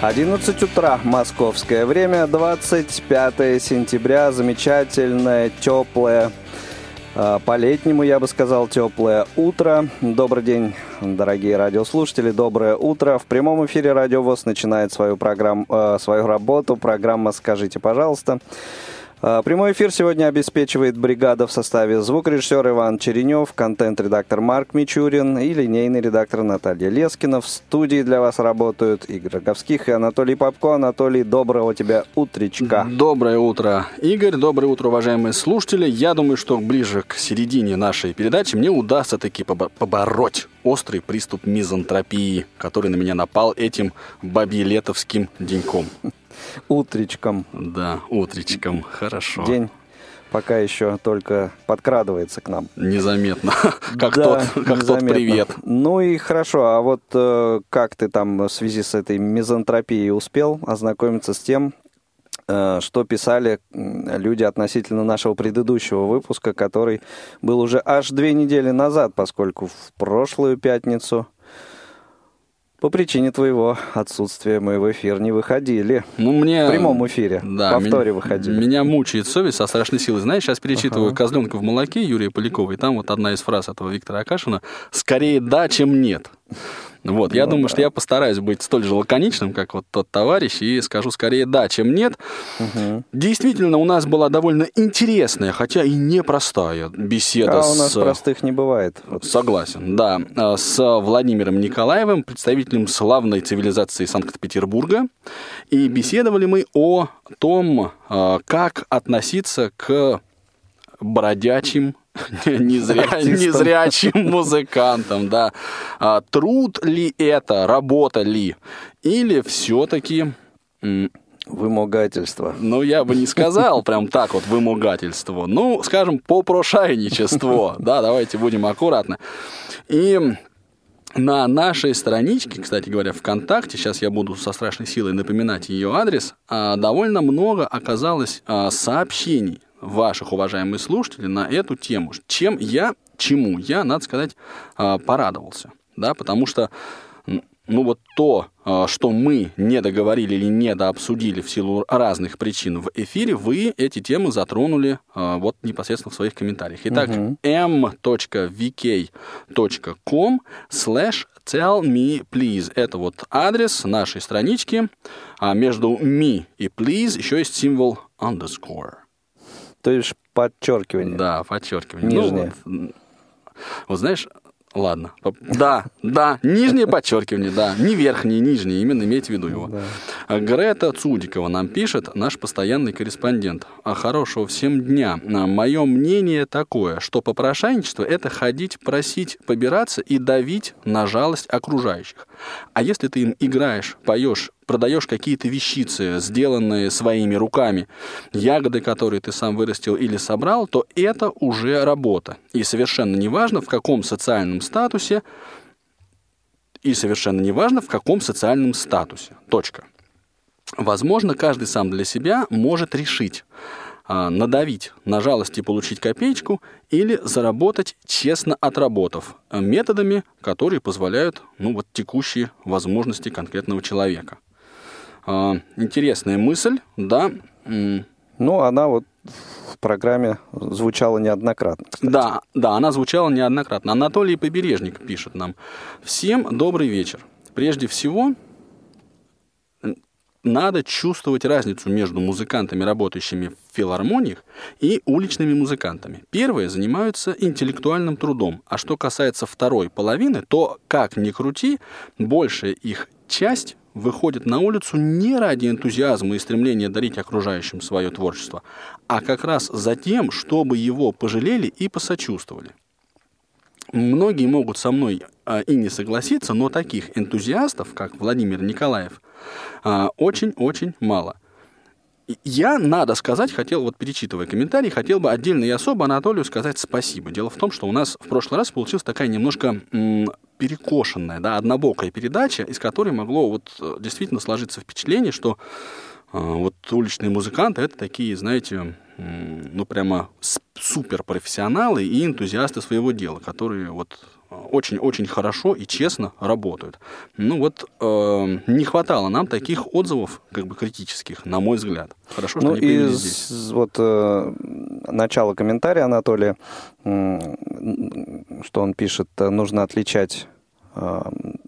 11 утра, московское время, 25 сентября, замечательное, теплое, а, по-летнему, я бы сказал, теплое утро. Добрый день, дорогие радиослушатели, доброе утро. В прямом эфире Радио ВОЗ начинает свою, программу, э, свою работу, программа «Скажите, пожалуйста». А, прямой эфир сегодня обеспечивает бригада в составе звукорежиссер Иван Черенев, контент-редактор Марк Мичурин и линейный редактор Наталья Лескина. В студии для вас работают Игорь Роговских и Анатолий Попко. Анатолий, доброго тебе утречка. Доброе утро, Игорь. Доброе утро, уважаемые слушатели. Я думаю, что ближе к середине нашей передачи мне удастся таки побороть острый приступ мизантропии, который на меня напал этим бабьелетовским деньком. Утречком. Да, утречком. Хорошо. День пока еще только подкрадывается к нам. Незаметно. Как да, тот, как тот привет. Ну и хорошо, а вот э, как ты там в связи с этой мизантропией успел ознакомиться с тем, э, что писали люди относительно нашего предыдущего выпуска, который был уже аж две недели назад, поскольку в прошлую пятницу по причине твоего отсутствия мы в эфир не выходили. Ну, мне... В прямом эфире. Да, повторе выходили. Меня мучает совесть со страшной силой. Знаешь, сейчас перечитываю ага. «Козленка в молоке» Юрия Полякова, и там вот одна из фраз этого Виктора Акашина «Скорее да, чем нет». Вот, я ну, думаю, да. что я постараюсь быть столь же лаконичным, как вот тот товарищ, и скажу скорее да, чем нет. Угу. Действительно, у нас была довольно интересная, хотя и непростая беседа а с... у нас простых не бывает. Согласен, да. А, с Владимиром Николаевым, представителем славной цивилизации Санкт-Петербурга. И беседовали мы о том, а, как относиться к бродячим незрячим музыкантом, да. А, труд ли это, работа ли? Или все-таки... Вымогательство. Ну, я бы не сказал прям так вот вымогательство. Ну, скажем, попрошайничество. Да, давайте будем аккуратны. И на нашей страничке, кстати говоря, ВКонтакте, сейчас я буду со страшной силой напоминать ее адрес, а, довольно много оказалось а, сообщений ваших, уважаемых слушателей, на эту тему. Чем я, чему я, надо сказать, а, порадовался. Да, потому что ну вот то, а, что мы не договорили или не дообсудили в силу разных причин в эфире, вы эти темы затронули а, вот непосредственно в своих комментариях. Итак, uh-huh. m.vk.com slash tell me please. Это вот адрес нашей странички. А между me и please еще есть символ underscore. То есть подчеркивание. Да, подчеркивание. Нижнее. Ну, вот, вот знаешь, Ладно. Да, да, нижнее подчеркивание, да. Не верхнее, нижнее, именно имейте в виду его. Да. Грета Цудикова нам пишет, наш постоянный корреспондент. А хорошего всем дня. Мое мнение такое, что попрошайничество – это ходить, просить, побираться и давить на жалость окружающих. А если ты им играешь, поешь, продаешь какие-то вещицы, сделанные своими руками, ягоды, которые ты сам вырастил или собрал, то это уже работа. И совершенно неважно, в каком социальном статусе, и совершенно неважно, в каком социальном статусе. Точка. Возможно, каждый сам для себя может решить, надавить на жалость и получить копеечку или заработать, честно отработав, методами, которые позволяют ну, вот, текущие возможности конкретного человека. А, интересная мысль, да. Ну, она вот в программе звучала неоднократно. Кстати. Да, да, она звучала неоднократно. Анатолий Побережник пишет нам. Всем добрый вечер. Прежде всего, надо чувствовать разницу между музыкантами, работающими в филармониях, и уличными музыкантами. Первые занимаются интеллектуальным трудом, а что касается второй половины, то, как ни крути, большая их часть выходит на улицу не ради энтузиазма и стремления дарить окружающим свое творчество, а как раз за тем, чтобы его пожалели и посочувствовали. Многие могут со мной а, и не согласиться, но таких энтузиастов, как Владимир Николаев, а, очень-очень мало. Я, надо сказать, хотел, вот перечитывая комментарии, хотел бы отдельно и особо Анатолию сказать спасибо. Дело в том, что у нас в прошлый раз получилась такая немножко перекошенная, да, однобокая передача, из которой могло вот э, действительно сложиться впечатление, что э, вот уличные музыканты это такие, знаете, ну прямо суперпрофессионалы и энтузиасты своего дела, которые вот очень-очень хорошо и честно работают. Ну вот э, не хватало нам таких отзывов, как бы критических, на мой взгляд. Хорошо, что Ну, они появились здесь. из вот э, начала комментария Анатолия, м, что он пишет, э, нужно отличать э,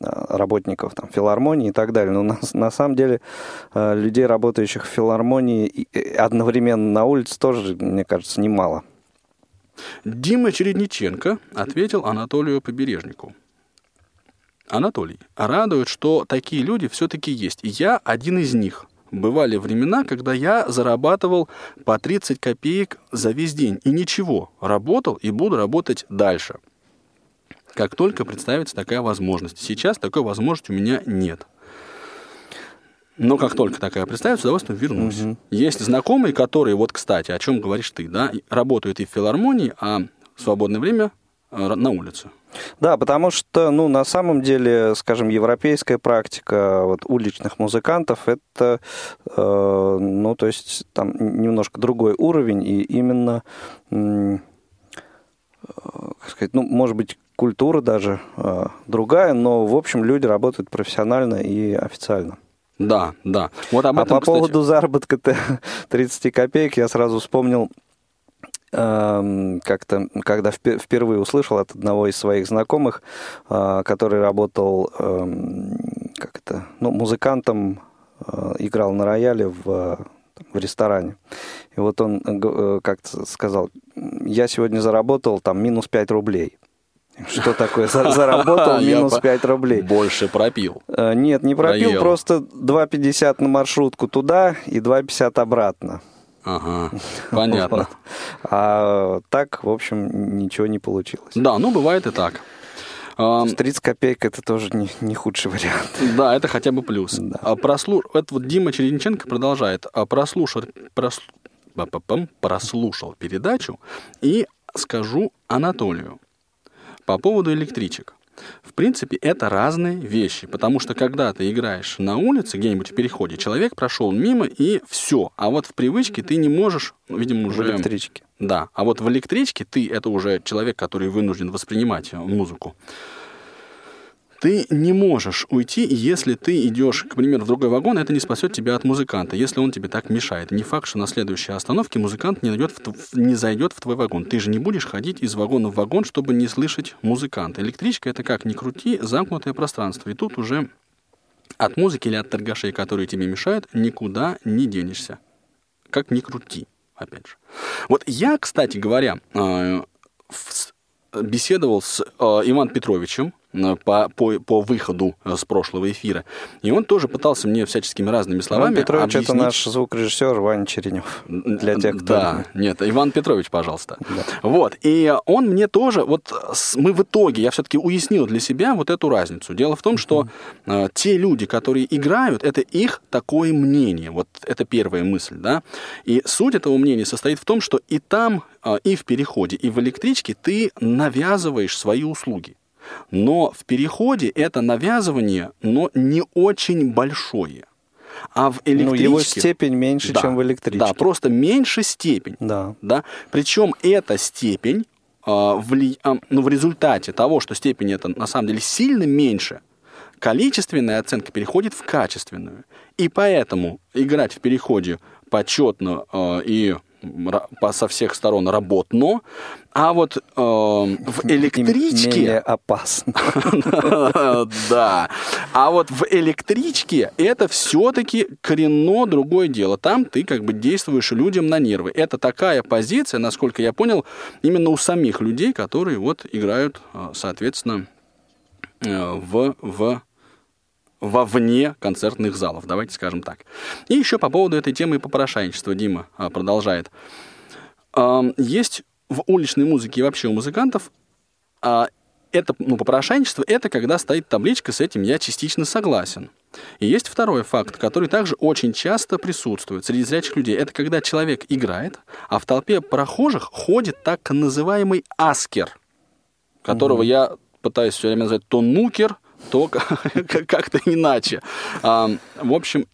работников там, филармонии и так далее. Но на, на самом деле э, людей, работающих в филармонии одновременно на улице, тоже, мне кажется, немало. Дима Чередниченко ответил Анатолию Побережнику. Анатолий, радует, что такие люди все-таки есть. И я один из них. Бывали времена, когда я зарабатывал по 30 копеек за весь день. И ничего, работал и буду работать дальше. Как только представится такая возможность. Сейчас такой возможности у меня нет. Но как только такая представится, с удовольствием вернусь. Есть знакомые, которые, вот, кстати, о чем говоришь ты, да, работают и в филармонии, а в свободное время э, на улице. Да, потому что, ну, на самом деле, скажем, европейская практика вот, уличных музыкантов, это, э, ну, то есть там немножко другой уровень, и именно, э, как сказать, ну, может быть, культура даже э, другая, но, в общем, люди работают профессионально и официально. Да, да. Вот об а этом, по кстати, поводу заработка 30 копеек я сразу вспомнил эм, как-то, когда впе- впервые услышал от одного из своих знакомых, э, который работал эм, как это, ну, музыкантом, э, играл на рояле в, в ресторане. И вот он э, э, как-то сказал, я сегодня заработал там минус 5 рублей. Что такое? За- Заработал минус по- 5 рублей. больше пропил. Э, Нет, не пропил, просто 2,50 на маршрутку туда и 2,50 обратно. Ага, понятно. А так, в общем, ничего не получилось. Да, ну бывает и так. А, 30 копеек это тоже не, не худший вариант. Да, это хотя бы плюс. Да. А прослу... Это вот Дима Чередниченко продолжает. А прослушал... прос- прослушал передачу и скажу Анатолию по поводу электричек. В принципе, это разные вещи, потому что когда ты играешь на улице, где-нибудь в переходе, человек прошел мимо и все. А вот в привычке ты не можешь, ну, видимо, В уже... электричке. Да, а вот в электричке ты это уже человек, который вынужден воспринимать э, музыку. Ты не можешь уйти, если ты идешь, к примеру, в другой вагон, это не спасет тебя от музыканта, если он тебе так мешает. Не факт, что на следующей остановке музыкант не, найдет в не зайдет в твой вагон. Ты же не будешь ходить из вагона в вагон, чтобы не слышать музыканта. Электричка это как ни крути, замкнутое пространство. И тут уже от музыки или от торгашей, которые тебе мешают, никуда не денешься. Как ни крути, опять же. Вот я, кстати говоря, э, беседовал с э, Иваном Петровичем по, по, по выходу э, с прошлого эфира. И он тоже пытался мне всяческими разными Иван словами Петрович это объяснить- наш звукорежиссер Ваня Черенев. Для тех, кто... да, нет, Иван Петрович, пожалуйста. Вот, и он мне тоже, вот мы в итоге, я все-таки уяснил для себя вот эту разницу. Дело в том, что э, те люди, которые играют, это их такое мнение. Вот это первая мысль, да. И суть этого мнения состоит в том, что и там, э, и в переходе, и в электричке ты навязываешь свои услуги. Но в переходе это навязывание, но не очень большое. А в электричке... Ну, его степень меньше, Да, чем в электричке. Да, просто меньше степень. Да. Да? Причем эта степень а, вли- а, ну, в результате того, что степень это на самом деле сильно меньше, количественная оценка переходит в качественную. И поэтому играть в переходе почетно а, и со всех сторон работно, а вот а, в электричке... Менее опасно. Да. А вот в электричке это все-таки коренно другое дело. Там ты как бы действуешь людям на нервы. Это такая позиция, насколько я понял, именно у самих людей, которые вот играют, э, соответственно, э, в, в вовне концертных залов, давайте скажем так. И еще по поводу этой темы попрошайничества Дима а, продолжает. Есть в уличной музыке и вообще у музыкантов а, это, ну, попрошайничество, это когда стоит табличка с этим «я частично согласен». И есть второй факт, который также очень часто присутствует среди зрячих людей. Это когда человек играет, а в толпе прохожих ходит так называемый аскер, которого угу. я пытаюсь все время назвать то нукер, то как-то иначе. В общем,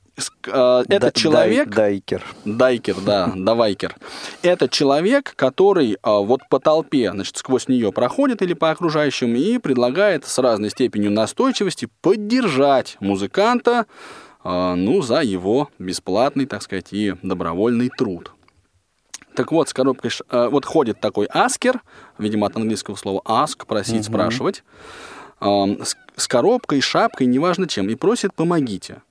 э, этот человек... Дайкер. Дайкер, да, давайкер. Это человек, который э, вот по толпе, значит, сквозь нее проходит или по окружающим и предлагает с разной степенью настойчивости поддержать музыканта, ну, за его бесплатный, так сказать, и добровольный труд. Так вот, с коробкой, вот ходит такой аскер, видимо, от английского слова ask, просить, угу. спрашивать, с коробкой, шапкой, неважно чем, и просит «помогите».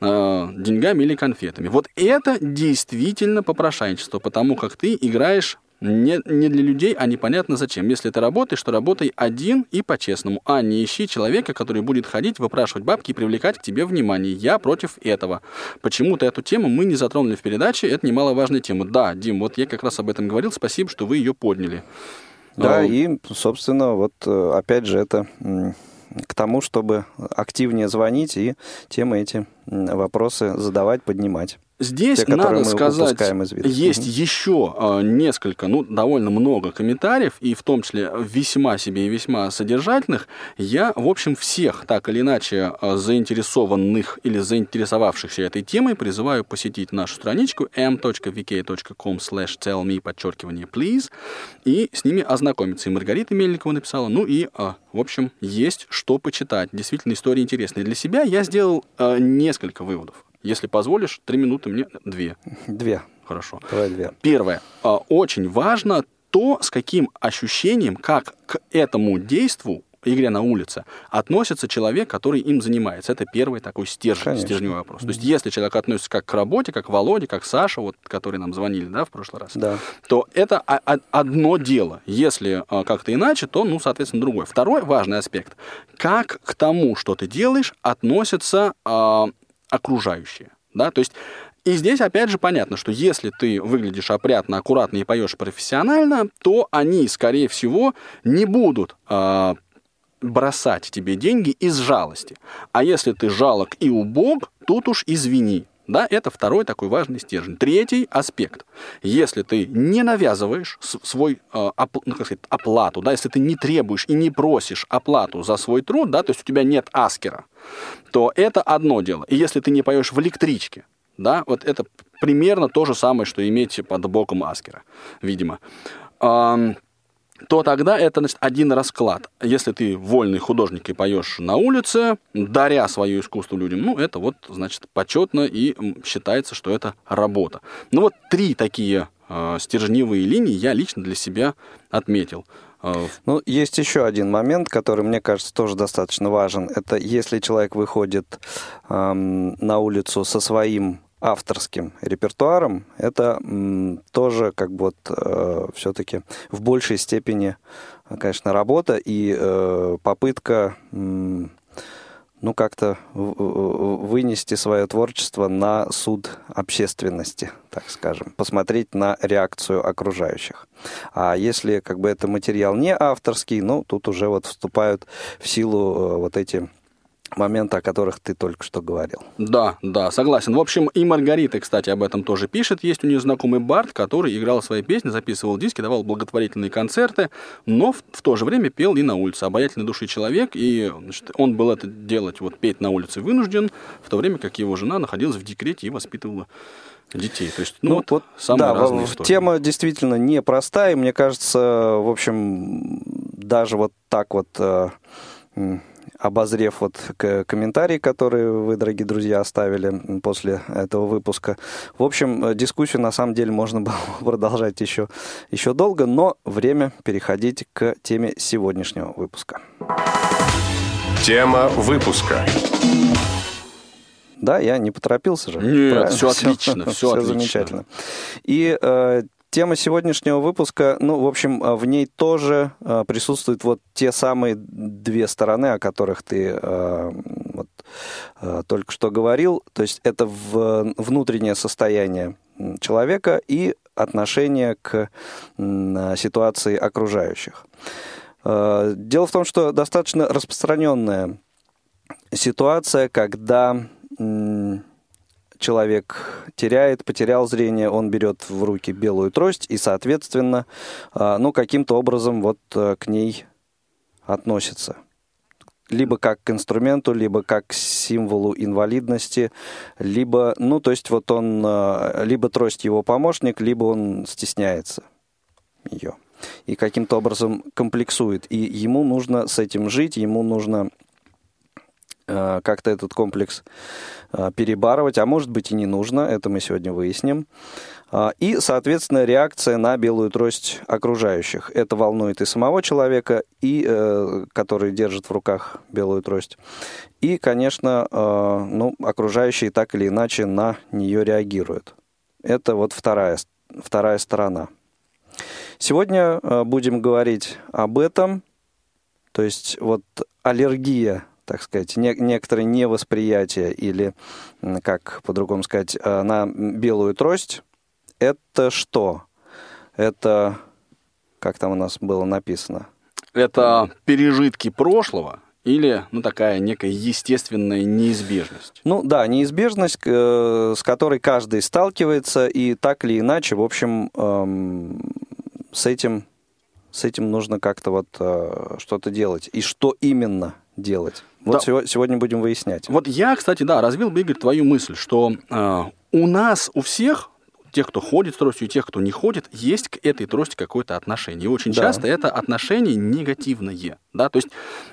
Э, деньгами или конфетами. Вот это действительно попрошайничество, потому как ты играешь не, не для людей, а непонятно зачем. Если ты работаешь, то работай один и по-честному, а не ищи человека, который будет ходить, выпрашивать бабки и привлекать к тебе внимание. Я против этого. Почему-то эту тему мы не затронули в передаче, это немаловажная тема. Да, Дим, вот я как раз об этом говорил, спасибо, что вы ее подняли. Да, а, и, собственно, вот э, опять же это к тому, чтобы активнее звонить и темы эти вопросы задавать, поднимать. Здесь, те, надо сказать, есть угу. еще э, несколько, ну, довольно много комментариев, и в том числе весьма себе и весьма содержательных. Я, в общем, всех так или иначе э, заинтересованных или заинтересовавшихся этой темой призываю посетить нашу страничку m.vk.com slash tell me, подчеркивание, please, и с ними ознакомиться. И Маргарита Мельникова написала, ну и, э, в общем, есть что почитать. Действительно, история интересная. Для себя я сделал э, несколько выводов. Если позволишь, три минуты мне две. Две. Хорошо. Давай две. Первое. А, очень важно то, с каким ощущением, как к этому действию игре на улице относится человек, который им занимается. Это первый такой стержень, Конечно. стержневой вопрос. То есть, если человек относится как к работе, как Володя, как Саша, вот, которые нам звонили, да, в прошлый раз, да. то это одно дело. Если а, как-то иначе, то, ну, соответственно, другое. Второй важный аспект. Как к тому, что ты делаешь, относится а, окружающие. Да? То есть и здесь опять же понятно, что если ты выглядишь опрятно, аккуратно и поешь профессионально, то они, скорее всего, не будут э, бросать тебе деньги из жалости. А если ты жалок и убог, тут уж извини. Да, это второй такой важный стержень. Третий аспект. Если ты не навязываешь свой э, оп, ну, как сказать, оплату, да, если ты не требуешь и не просишь оплату за свой труд, да, то есть у тебя нет аскера, то это одно дело. И если ты не поешь в электричке, да, вот это примерно то же самое, что иметь под боком аскера, видимо то тогда это значит, один расклад. Если ты вольный художник и поешь на улице, даря свое искусство людям, ну, это вот, значит, почетно и считается, что это работа. Ну, вот три такие э, стержневые линии я лично для себя отметил. А, ну, есть еще один момент, который, мне кажется, тоже достаточно важен. Это если человек выходит эм, на улицу со своим авторским репертуаром, это тоже как бы вот э, все-таки в большей степени, конечно, работа и э, попытка м, ну как-то вынести свое творчество на суд общественности, так скажем, посмотреть на реакцию окружающих. А если как бы это материал не авторский, ну тут уже вот вступают в силу э, вот эти моменты, о которых ты только что говорил. Да, да, согласен. В общем, и Маргарита, кстати, об этом тоже пишет. Есть у нее знакомый Барт, который играл свои песни, записывал диски, давал благотворительные концерты, но в, в то же время пел и на улице. Обаятельный души человек, и значит, он был это делать, вот петь на улице вынужден, в то время как его жена находилась в декрете и воспитывала детей. То есть, ну, ну вот, вот самые да, разные истории. Тема действительно непростая, и мне кажется, в общем, даже вот так вот э, обозрев вот комментарии, которые вы, дорогие друзья, оставили после этого выпуска. В общем, э, дискуссию на самом деле можно было продолжать еще, еще долго, но время переходить к теме сегодняшнего выпуска. Тема выпуска. Да, я не поторопился же. Нет, все, все отлично, все, все отлично. замечательно. И э, Тема сегодняшнего выпуска, ну, в общем, а, в ней тоже э, присутствуют вот те самые две стороны, о которых ты э, вот, э, только что говорил. То есть это в, внутреннее состояние человека и отношение к ситуации окружающих. Дело в том, что достаточно распространенная ситуация, когда человек теряет, потерял зрение, он берет в руки белую трость и, соответственно, э, ну, каким-то образом вот э, к ней относится. Либо как к инструменту, либо как к символу инвалидности, либо, ну, то есть вот он, либо трость его помощник, либо он стесняется ее и каким-то образом комплексует. И ему нужно с этим жить, ему нужно э, как-то этот комплекс э, перебарывать, а может быть и не нужно, это мы сегодня выясним. Э, и, соответственно, реакция на белую трость окружающих. Это волнует и самого человека, и, э, который держит в руках белую трость. И, конечно, э, ну, окружающие так или иначе на нее реагируют. Это вот вторая, вторая сторона. Сегодня э, будем говорить об этом, то есть вот аллергия, так сказать, не, некоторое невосприятие или, как по-другому сказать, э, на белую трость, это что? Это, как там у нас было написано? Это пережитки прошлого, или, ну, такая некая естественная неизбежность? Ну, да, неизбежность, э, с которой каждый сталкивается, и так или иначе, в общем, эм, с этим, с этим нужно как-то вот э, что-то делать. И что именно делать? Вот да. сегодня будем выяснять. Вот я, кстати, да, развил бы, Игорь, твою мысль, что э, у нас, у всех, тех, кто ходит с тростью, и тех, кто не ходит, есть к этой трости какое-то отношение. И очень да. часто это отношение негативное. Да? То есть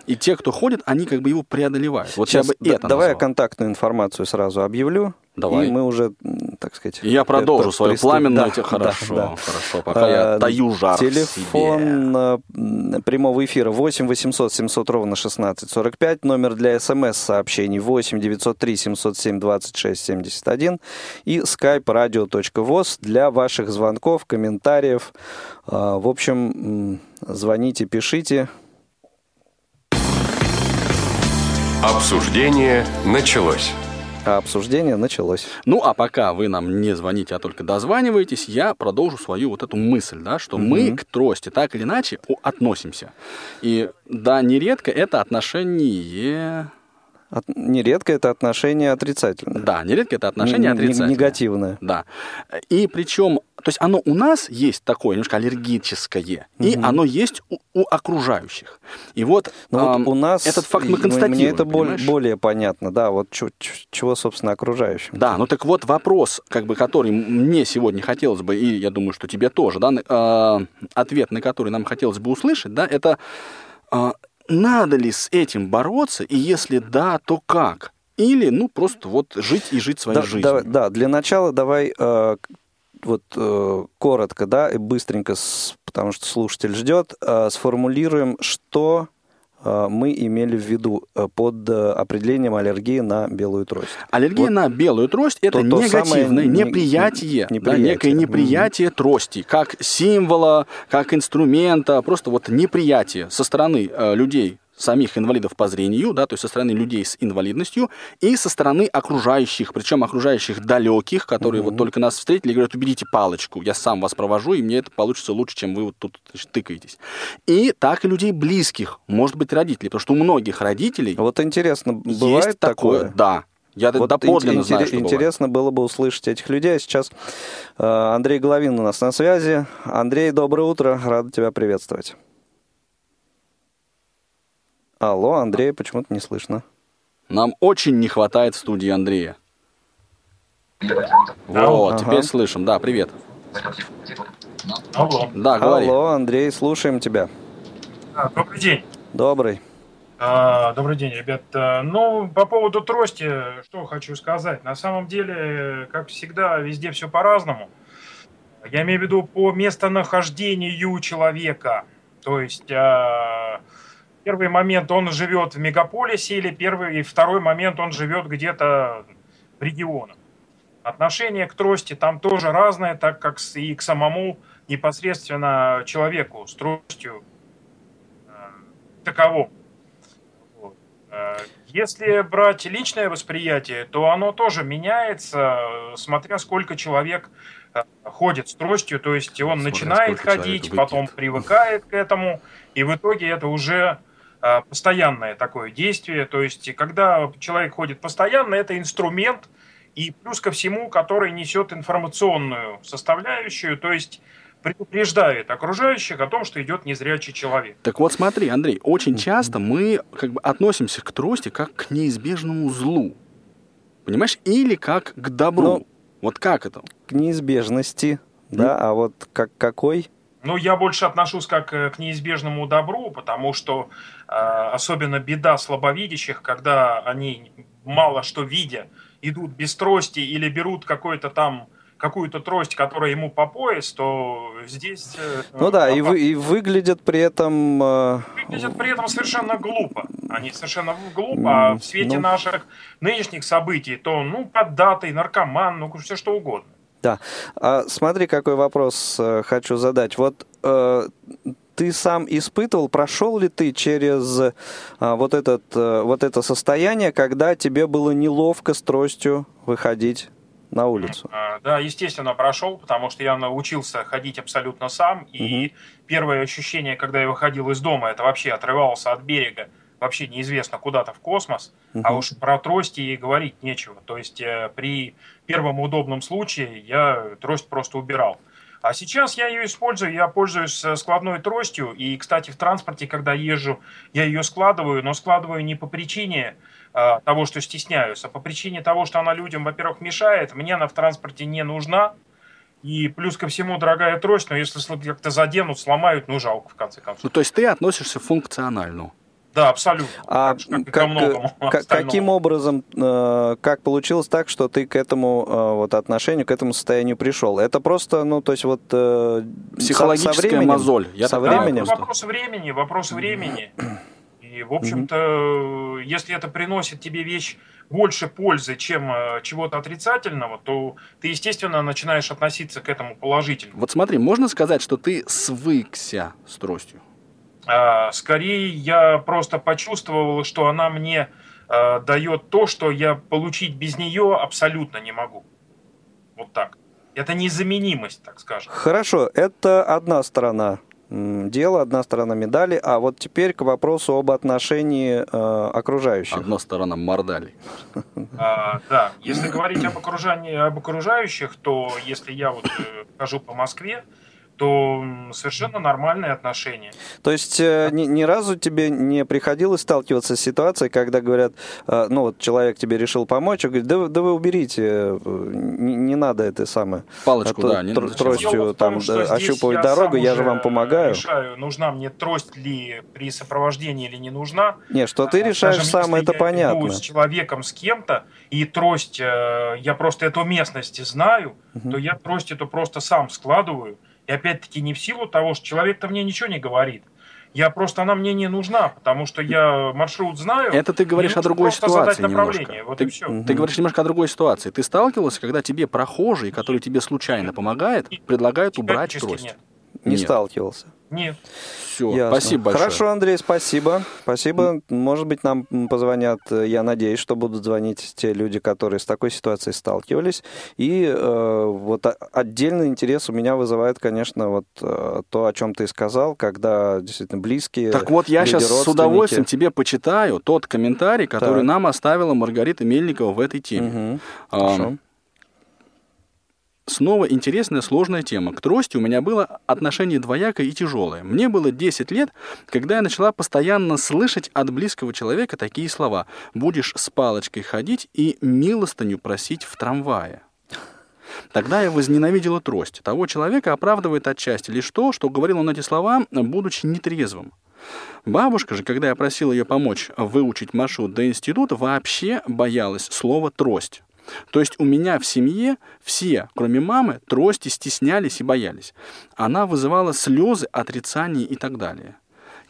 и те, кто ходит, они как бы его преодолевают. Вот Сейчас, я бы это давай назвал. я контактную информацию сразу объявлю. Давай. И мы уже, так сказать... Я продолжу свою приступ... пламенную... Да, хорошо, да, да. хорошо. Пока а, я даю жар Телефон себе. прямого эфира 8 800 700 ровно 16 45. Номер для смс-сообщений 8 903 707 26 71. И skype radio.voz для ваших звонков, комментариев. А, в общем, звоните, пишите. Обсуждение началось а обсуждение началось. Ну, а пока вы нам не звоните, а только дозваниваетесь, я продолжу свою вот эту мысль, да, что угу. мы к трости так или иначе относимся. И да, нередко это отношение от, нередко это отношение отрицательное. Да, нередко это отношение Н- отрицательное. Негативное. Да. И причем, то есть оно у нас есть такое, немножко аллергическое, угу. и оно есть у, у окружающих. И вот, ну, эм, вот у нас этот факт мы констатируем. Мне это более, более понятно, да, вот чего, чего, собственно, окружающим. Да, ну так вот вопрос, как бы, который мне сегодня хотелось бы, и я думаю, что тебе тоже, да, э, ответ на который нам хотелось бы услышать, да, это э, надо ли с этим бороться, и если да, то как? Или, ну, просто вот жить и жить своей да, жизнью. Да, да, для начала давай э, вот э, коротко, да, и быстренько, с, потому что слушатель ждет, э, сформулируем, что Э, мы имели в виду э, под э, определением аллергии на белую трость. Аллергия вот на белую трость это то, негативное то неприятие, неприятие. Да, некое неприятие mm-hmm. трости, как символа, как инструмента, просто вот неприятие со стороны э, людей, самих инвалидов по зрению, да, то есть со стороны людей с инвалидностью, и со стороны окружающих, причем окружающих далеких, которые mm-hmm. вот только нас встретили и говорят, уберите палочку, я сам вас провожу, и мне это получится лучше, чем вы вот тут значит, тыкаетесь. И так и людей близких, может быть, родителей, потому что у многих родителей Вот интересно, бывает есть такое? такое? Да. Я вот доподлинно ин- знаю, что Интересно бывает. было бы услышать этих людей. Сейчас э, Андрей Головин у нас на связи. Андрей, доброе утро, рад тебя приветствовать. Алло, Андрея почему-то не слышно. Нам очень не хватает в студии Андрея. Вот, ага. теперь слышим. Да, привет. Алло. Да, говори. Алло, Андрей, слушаем тебя. А, добрый день. Добрый. А, добрый день, ребят. Ну, по поводу трости, что хочу сказать. На самом деле, как всегда, везде все по-разному. Я имею в виду по местонахождению человека. То есть а, Первый момент он живет в мегаполисе, или первый и второй момент он живет где-то в регионах. Отношение к трости там тоже разное, так как и к самому непосредственно человеку с тростью э, таково. Вот. Э, если брать личное восприятие, то оно тоже меняется, смотря сколько человек э, ходит с тростью, то есть он смотря начинает ходить, потом привыкает к этому, и в итоге это уже постоянное такое действие. То есть, когда человек ходит постоянно, это инструмент, и плюс ко всему, который несет информационную составляющую, то есть предупреждает окружающих о том, что идет незрячий человек. Так вот смотри, Андрей, очень часто мы как бы относимся к трости как к неизбежному злу. Понимаешь? Или как к добру. Но вот как это? К неизбежности, да, а вот как какой? Ну, я больше отношусь как э, к неизбежному добру, потому что э, особенно беда слабовидящих, когда они мало что видя, идут без трости или берут какой-то там какую-то трость, которая ему по пояс, то здесь... Э, ну да, и, вы, и выглядят при этом... Э, выглядят при этом совершенно глупо. Они совершенно глупо, а в свете ну... наших нынешних событий, то, ну, поддатый, наркоман, ну, все что угодно. Да. А, смотри, какой вопрос э, хочу задать. Вот э, ты сам испытывал, прошел ли ты через э, вот, этот, э, вот это состояние, когда тебе было неловко с тростью выходить на улицу? А, да, естественно, прошел, потому что я научился ходить абсолютно сам. И угу. первое ощущение, когда я выходил из дома, это вообще отрывался от берега, вообще неизвестно куда-то в космос. Угу. А уж про трости и говорить нечего. То есть э, при первом удобном случае я трость просто убирал. А сейчас я ее использую, я пользуюсь э, складной тростью. И, кстати, в транспорте, когда езжу, я ее складываю, но складываю не по причине э, того, что стесняюсь, а по причине того, что она людям, во-первых, мешает. Мне она в транспорте не нужна. И плюс ко всему дорогая трость, но если как-то заденут, сломают, ну жалко в конце концов. Ну, то есть ты относишься функционально? Да, абсолютно. А как, как, как, каким образом, э, как получилось так, что ты к этому э, вот отношению, к этому состоянию пришел? Это просто, ну, то есть вот э, психологическая со, со временем, мозоль. Я со временем. Да, вопрос времени, вопрос времени. И, в общем-то, если это приносит тебе вещь больше пользы, чем э, чего-то отрицательного, то ты, естественно, начинаешь относиться к этому положительно. Вот смотри, можно сказать, что ты свыкся с тростью? А, скорее, я просто почувствовал, что она мне а, дает то, что я получить без нее абсолютно не могу. Вот так. Это незаменимость, так скажем. Хорошо, это одна сторона дела, одна сторона медали. А вот теперь к вопросу об отношении э, окружающих. Одна сторона мордали. А, да, если говорить об окружении, об окружающих, то если я вот э, хожу по Москве, то совершенно нормальные отношения. То есть э, ни, ни разу тебе не приходилось сталкиваться с ситуацией, когда говорят, э, ну вот человек тебе решил помочь, и говорит, да, да вы уберите, э, не, не надо это самое. Палочку, а да, не тр- тростью там том, ощупывать дорогу, я же вам помогаю. решаю, нужна мне трость ли при сопровождении или не нужна. Не, что ты решаешь Даже сам, это я понятно. с человеком, с кем-то, и трость, я просто эту местность знаю, угу. то я трость эту просто сам складываю, и опять-таки не в силу того, что человек-то мне ничего не говорит. Я просто, она мне не нужна, потому что я маршрут знаю. Это ты говоришь о другой ситуации немножко. Вот ты, и все. Ты говоришь немножко о другой ситуации. Ты сталкивался, когда тебе прохожий, который тебе случайно помогает, предлагают убрать трость? Нет. Не нет. сталкивался. Нет. Все, Ясно. спасибо большое. Хорошо, Андрей, спасибо. Спасибо. Может быть, нам позвонят, я надеюсь, что будут звонить те люди, которые с такой ситуацией сталкивались. И э, вот отдельный интерес у меня вызывает, конечно, вот э, то, о чем ты сказал, когда действительно близкие. Так вот, я сейчас с удовольствием тебе почитаю тот комментарий, который так. нам оставила Маргарита Мельникова в этой теме. Угу. Хорошо. Снова интересная, сложная тема. К трости у меня было отношение двоякое и тяжелое. Мне было 10 лет, когда я начала постоянно слышать от близкого человека такие слова «будешь с палочкой ходить и милостыню просить в трамвае». Тогда я возненавидела трость. Того человека оправдывает отчасти лишь то, что говорил он эти слова, будучи нетрезвым. Бабушка же, когда я просил ее помочь выучить маршрут до института, вообще боялась слова «трость». То есть у меня в семье все, кроме мамы, трости стеснялись и боялись. Она вызывала слезы, отрицания и так далее.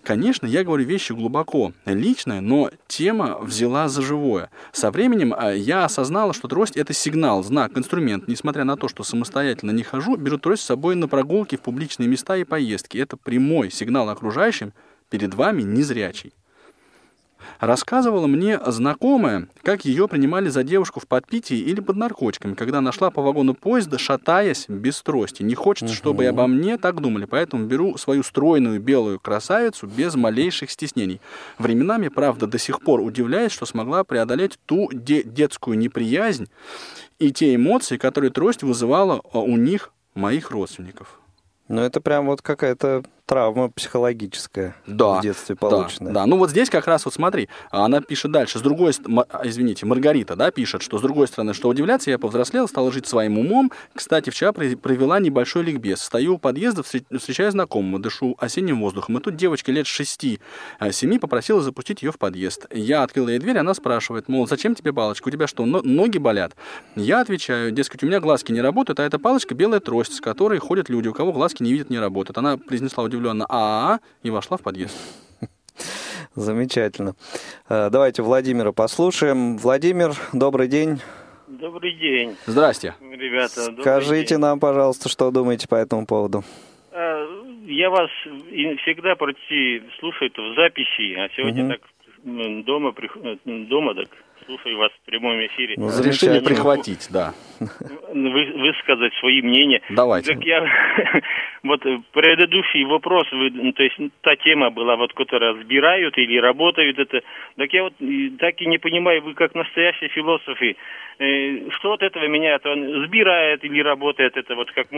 Конечно, я говорю вещи глубоко личные, но тема взяла за живое. Со временем а, я осознала, что трость — это сигнал, знак, инструмент. Несмотря на то, что самостоятельно не хожу, беру трость с собой на прогулки в публичные места и поездки. Это прямой сигнал окружающим, перед вами незрячий. Рассказывала мне знакомая, как ее принимали за девушку в подпитии или под наркотиками, когда она шла по вагону поезда, шатаясь без трости. Не хочется, чтобы и обо мне так думали, поэтому беру свою стройную белую красавицу без малейших стеснений. Временами, правда, до сих пор удивляюсь, что смогла преодолеть ту де- детскую неприязнь и те эмоции, которые трость вызывала а, у них, моих родственников. Ну, это прям вот какая-то травма психологическая Да, в детстве Да, полученная. Да, ну вот здесь как раз вот смотри, она пишет дальше, с другой, ст- м- а, извините, Маргарита, да, пишет, что с другой стороны, что удивляться, я повзрослела, стала жить своим умом. Кстати, вчера провела небольшой ликбез. Стою у подъезда, встр- встречаю знакомого, дышу осенним воздухом. И тут девочка лет шести, э, семи попросила запустить ее в подъезд. Я открыла ей дверь, она спрашивает, мол, зачем тебе палочка, у тебя что, но- ноги болят? Я отвечаю, дескать, у меня глазки не работают, а эта палочка белая трость, с которой ходят люди, у кого глазки не видят, не работают. Она произнесла удивленно а и вошла в подъезд. Замечательно. Э, Давайте Владимира послушаем. Владимир, добрый день. Добрый день, Здрасте. ребята. Скажите день. нам, пожалуйста, что думаете по этому поводу. А, Я вас всегда почти слушаю в записи, а сегодня Мгм. так дома, э, дома так слушаю вас в прямом эфире. Ну, Решили замечательно. прихватить, да. Вы, высказать свои мнения. Давайте. Так я вот предыдущий вопрос, вы, ну, то есть та тема была, вот, которая разбирают или работают, это, так я вот так и не понимаю, вы как настоящие философы, что от этого меняется, он сбирает или работает, это вот как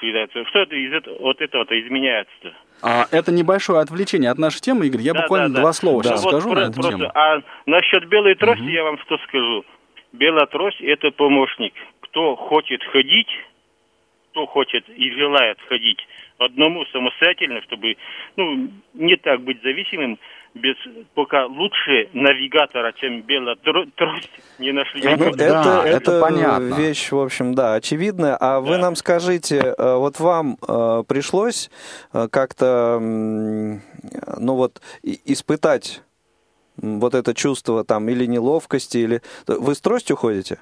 съедаются, что это из этого, от этого-то изменяется-то? А, это небольшое отвлечение от нашей темы, Игорь. Я Да, буквально да, да. два слова Да. сейчас Вот скажу про- на эту просто, тему. А насчет белой трости я вам что скажу. Белая трость – это помощник. Кто хочет ходить, кто хочет и желает ходить одному самостоятельно, чтобы ну, не так быть зависимым, без пока лучше навигатора, чем белая тро- трость, не нашли. Ну, Ну, да, это, это это понятно. вещь, в общем, да, очевидная. А вы Да. нам скажите, э, вот вам э, пришлось э, как-то, ну вот, испытать вот это чувство там или неловкости, или... Вы с тростью ходите?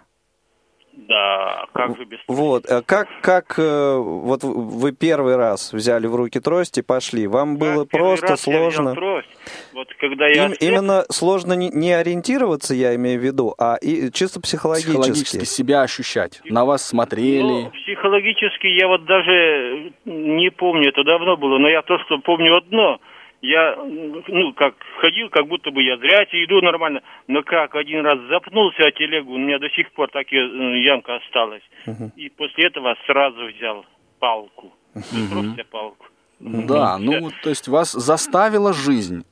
Да, как же без Вот, а как, как э, вот вы первый раз взяли в руки трость и пошли? Вам было Как первый просто раз я взял сложно? трость. Вот когда я Им- ослеп, именно сложно не, не ориентироваться, я имею в виду, а и чисто психологически. Психологически себя ощущать. На вас смотрели. Ну, психологически я вот даже не помню, это давно было, но я то, что помню одно. Я, ну, как ходил, как будто бы я зря иду нормально, но как один раз запнулся о телегу, у меня до сих пор так и э, ямка осталась. И после этого сразу взял палку. Просто палку. Да, ну, то есть вас заставила жизнь.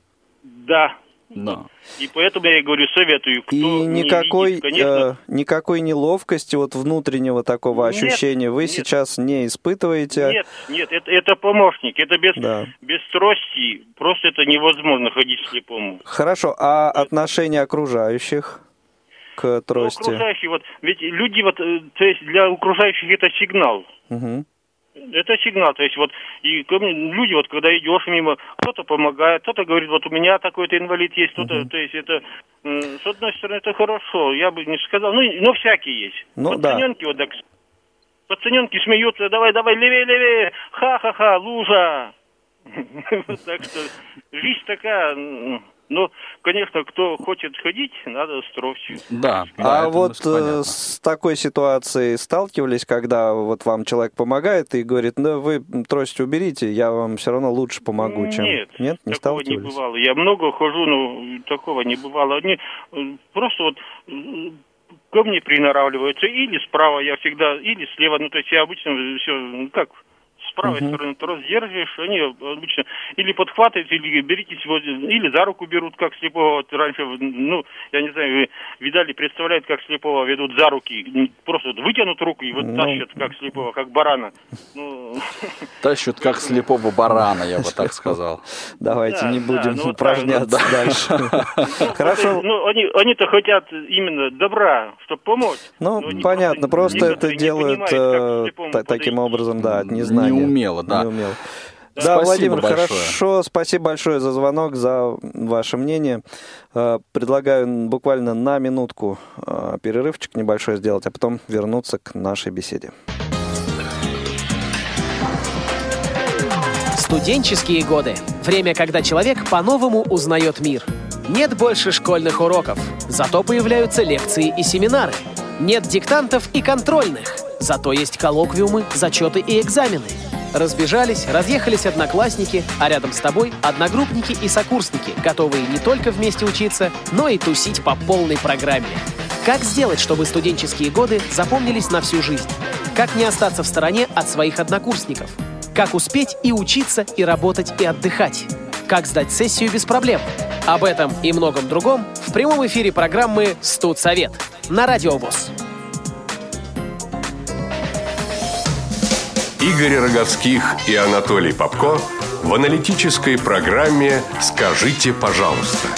Да. Да. И поэтому я и говорю, советую, кто И не никакой, видит, конечно, э, никакой неловкости, вот внутреннего такого Нет, ощущения вы нет. сейчас не испытываете. Нет, нет, это, это помощник. Это без, Да. без трости просто это невозможно ходить слепому. Хорошо, а отношение окружающих к Ну, трости? окружающие, вот, ведь люди, вот, э, то есть для окружающих это сигнал. Мгм. Это сигнал, то есть вот, и люди, вот, когда идешь мимо, кто-то помогает, кто-то говорит, вот у меня такой-то инвалид есть, кто-то, то есть это, с одной стороны, это хорошо, я бы не сказал, ну, но всякие есть. Ну, да. Пацаненки вот так, пацаненки смеются, давай, давай, левее, левее, ха-ха-ха, лужа. Вот Так что жизнь такая, м, ну, конечно, кто хочет ходить, надо с тростью. Да. да, а вот понятно. э, с такой ситуацией сталкивались, когда вот вам человек помогает и говорит, ну вы трость уберите, я вам все равно лучше помогу, чем... Нет, Нет, не такого не сталкивались? бывало. Я много хожу, но такого не бывало. Они э, просто вот э, ко мне приноравливаются. Или справа я всегда, или слева. Ну, то есть я обычно все, ну, как, с правой стороны трос держишь, они обычно или подхватывают, или беритесь, вот, или за руку берут, как слепого. Вот раньше, ну, я не знаю, вы видали, представляют, как слепого ведут за руки. Просто вот вытянут руку и вот Ну. тащат, как слепого, как барана. Ну, Тащут как слепого барана, я бы так сказал. Давайте Да, не да, будем ну, упражняться дальше. Ну, Хорошо. Ну, они, они-то хотят именно добра, чтобы помочь. Ну, понятно, просто это делают э, таким образом, да, от незнания. Неумело, да. Неумело. Да, Спасибо Владимир, большое. хорошо, спасибо большое за звонок, за ваше мнение. Э, Предлагаю буквально на минутку э, перерывчик небольшой сделать, а потом вернуться к нашей беседе. Студенческие годы. Время, когда человек по-новому узнает мир. Нет больше школьных уроков, зато появляются лекции и семинары. Нет диктантов и контрольных, зато есть коллоквиумы, зачеты и экзамены. Разбежались, разъехались одноклассники, а рядом с тобой одногруппники и сокурсники, готовые не только вместе учиться, но и тусить по полной программе. Как сделать, чтобы студенческие годы запомнились на всю жизнь? Как не остаться в стороне от своих однокурсников? Как успеть и учиться, и работать, и отдыхать? Как сдать сессию без проблем? Об этом и многом другом в прямом эфире программы «Студсовет» на Радио ВОЗ. Игорь Роговских и Анатолий Попко в аналитической программе «Скажите, пожалуйста».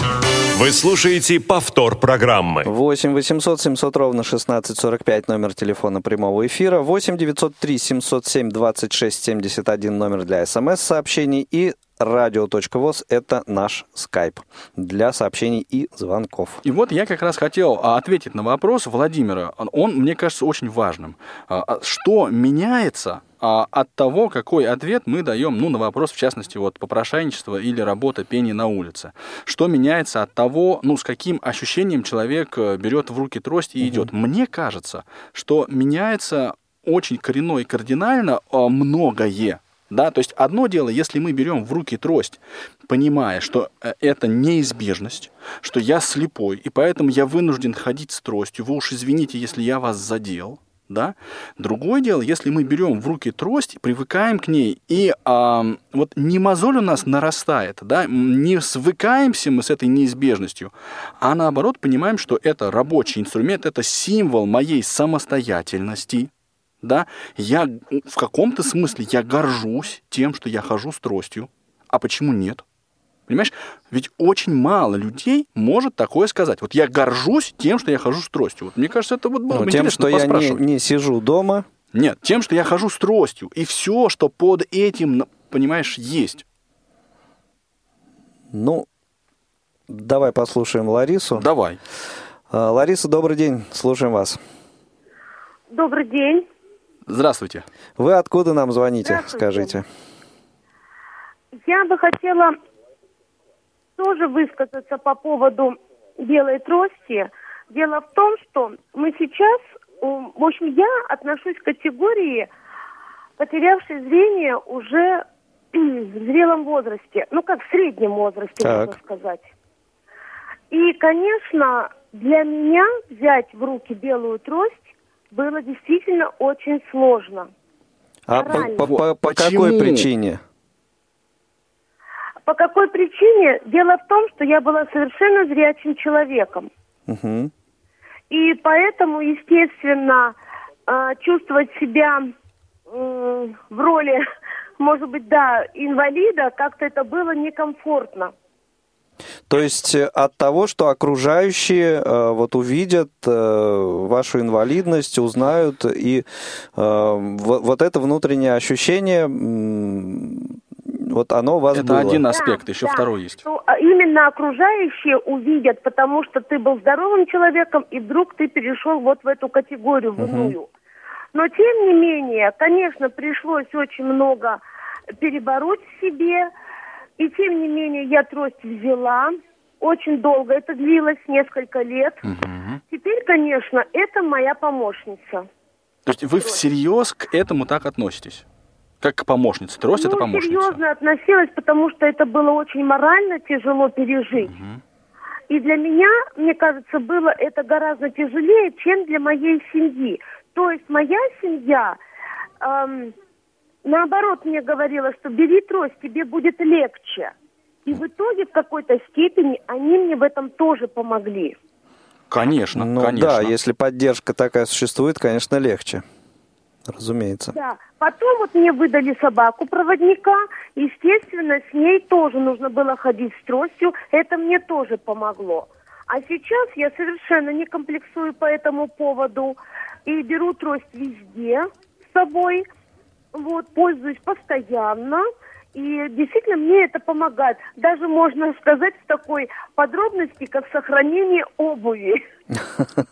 Вы слушаете повтор программы. 8 800 700 ровно 1645 номер телефона прямого эфира. 8 903 707 26 71 номер для смс-сообщений. И радио.воз – это наш скайп для сообщений и звонков. И вот я как раз хотел а, ответить на вопрос Владимира. Он, мне кажется, очень важным. А, а, что меняется от того, какой ответ мы даем, ну, на вопрос, в частности, вот попрошайничество или работа пение на улице. Что меняется от того, ну, с каким ощущением человек э, берет в руки трость и идет. Мне кажется, что меняется очень коренно и кардинально многое да, то есть одно дело, если мы берем в руки трость, понимая, что э, это неизбежность, что я слепой, и поэтому я вынужден ходить с тростью, вы уж извините, если я вас задел, да. Другое дело, если мы берем в руки трость, привыкаем к ней, и а, вот не мозоль у нас нарастает, да, не свыкаемся мы с этой неизбежностью, а наоборот понимаем, что это рабочий инструмент, это символ моей самостоятельности, да, я в каком-то смысле я горжусь тем, что я хожу с тростью. А почему нет? Понимаешь? Ведь очень мало людей может такое сказать. Вот я горжусь тем, что я хожу с тростью. Вот мне кажется, это вот было ну, бы тем, что я не, не сижу дома. Нет, тем, что я хожу с тростью. И все, что под этим, понимаешь, есть. Ну, давай послушаем Ларису. Давай. А, Лариса, добрый день. Слушаем вас. Добрый день. Здравствуйте. Вы откуда нам звоните, скажите? Я бы хотела тоже высказаться по поводу белой трости. Дело в том, что мы сейчас, в общем, я отношусь к категории потерявшей зрение уже в зрелом возрасте, ну как в среднем возрасте, так. можно сказать. И, конечно, для меня взять в руки белую трость было действительно очень сложно. А по, по, по, по какой причине? По какой причине? Дело в том, что я была совершенно зрячим человеком. Угу. И поэтому, естественно, а, чувствовать себя в роли, может быть, да, инвалида, как-то это было некомфортно. То есть э, от того, что окружающие э, вот увидят э, вашу инвалидность, узнают, и вот это внутреннее ощущение, вот оно у вас это было. Это один аспект, да, еще да. второй есть. Ну, а именно окружающие увидят, потому что ты был здоровым человеком, и вдруг ты перешел вот в эту категорию, в иную. Угу. Но тем не менее, конечно, пришлось очень много перебороть в себе, и тем не менее я трость взяла. Очень долго это длилось, несколько лет. Угу. Теперь, конечно, это моя помощница. То есть вы всерьез к этому так относитесь? Как к помощнице? Трость ну, это помощница? серьезно относилась, потому что это было очень морально тяжело пережить. Угу. И для меня, мне кажется, было это гораздо тяжелее, чем для моей семьи. То есть моя семья эм, наоборот мне говорила, что бери трость, тебе будет легче. И в итоге в какой-то степени они мне в этом тоже помогли. Конечно, ну, конечно. Да, если поддержка такая существует, конечно, легче. Разумеется. Да. Потом вот мне выдали собаку-проводника. Естественно, с ней тоже нужно было ходить с тростью. Это мне тоже помогло. А сейчас я совершенно не комплексую по этому поводу. И беру трость везде с собой – вот, пользуюсь постоянно. И действительно мне это помогает. Даже можно сказать в такой подробности, как сохранение обуви.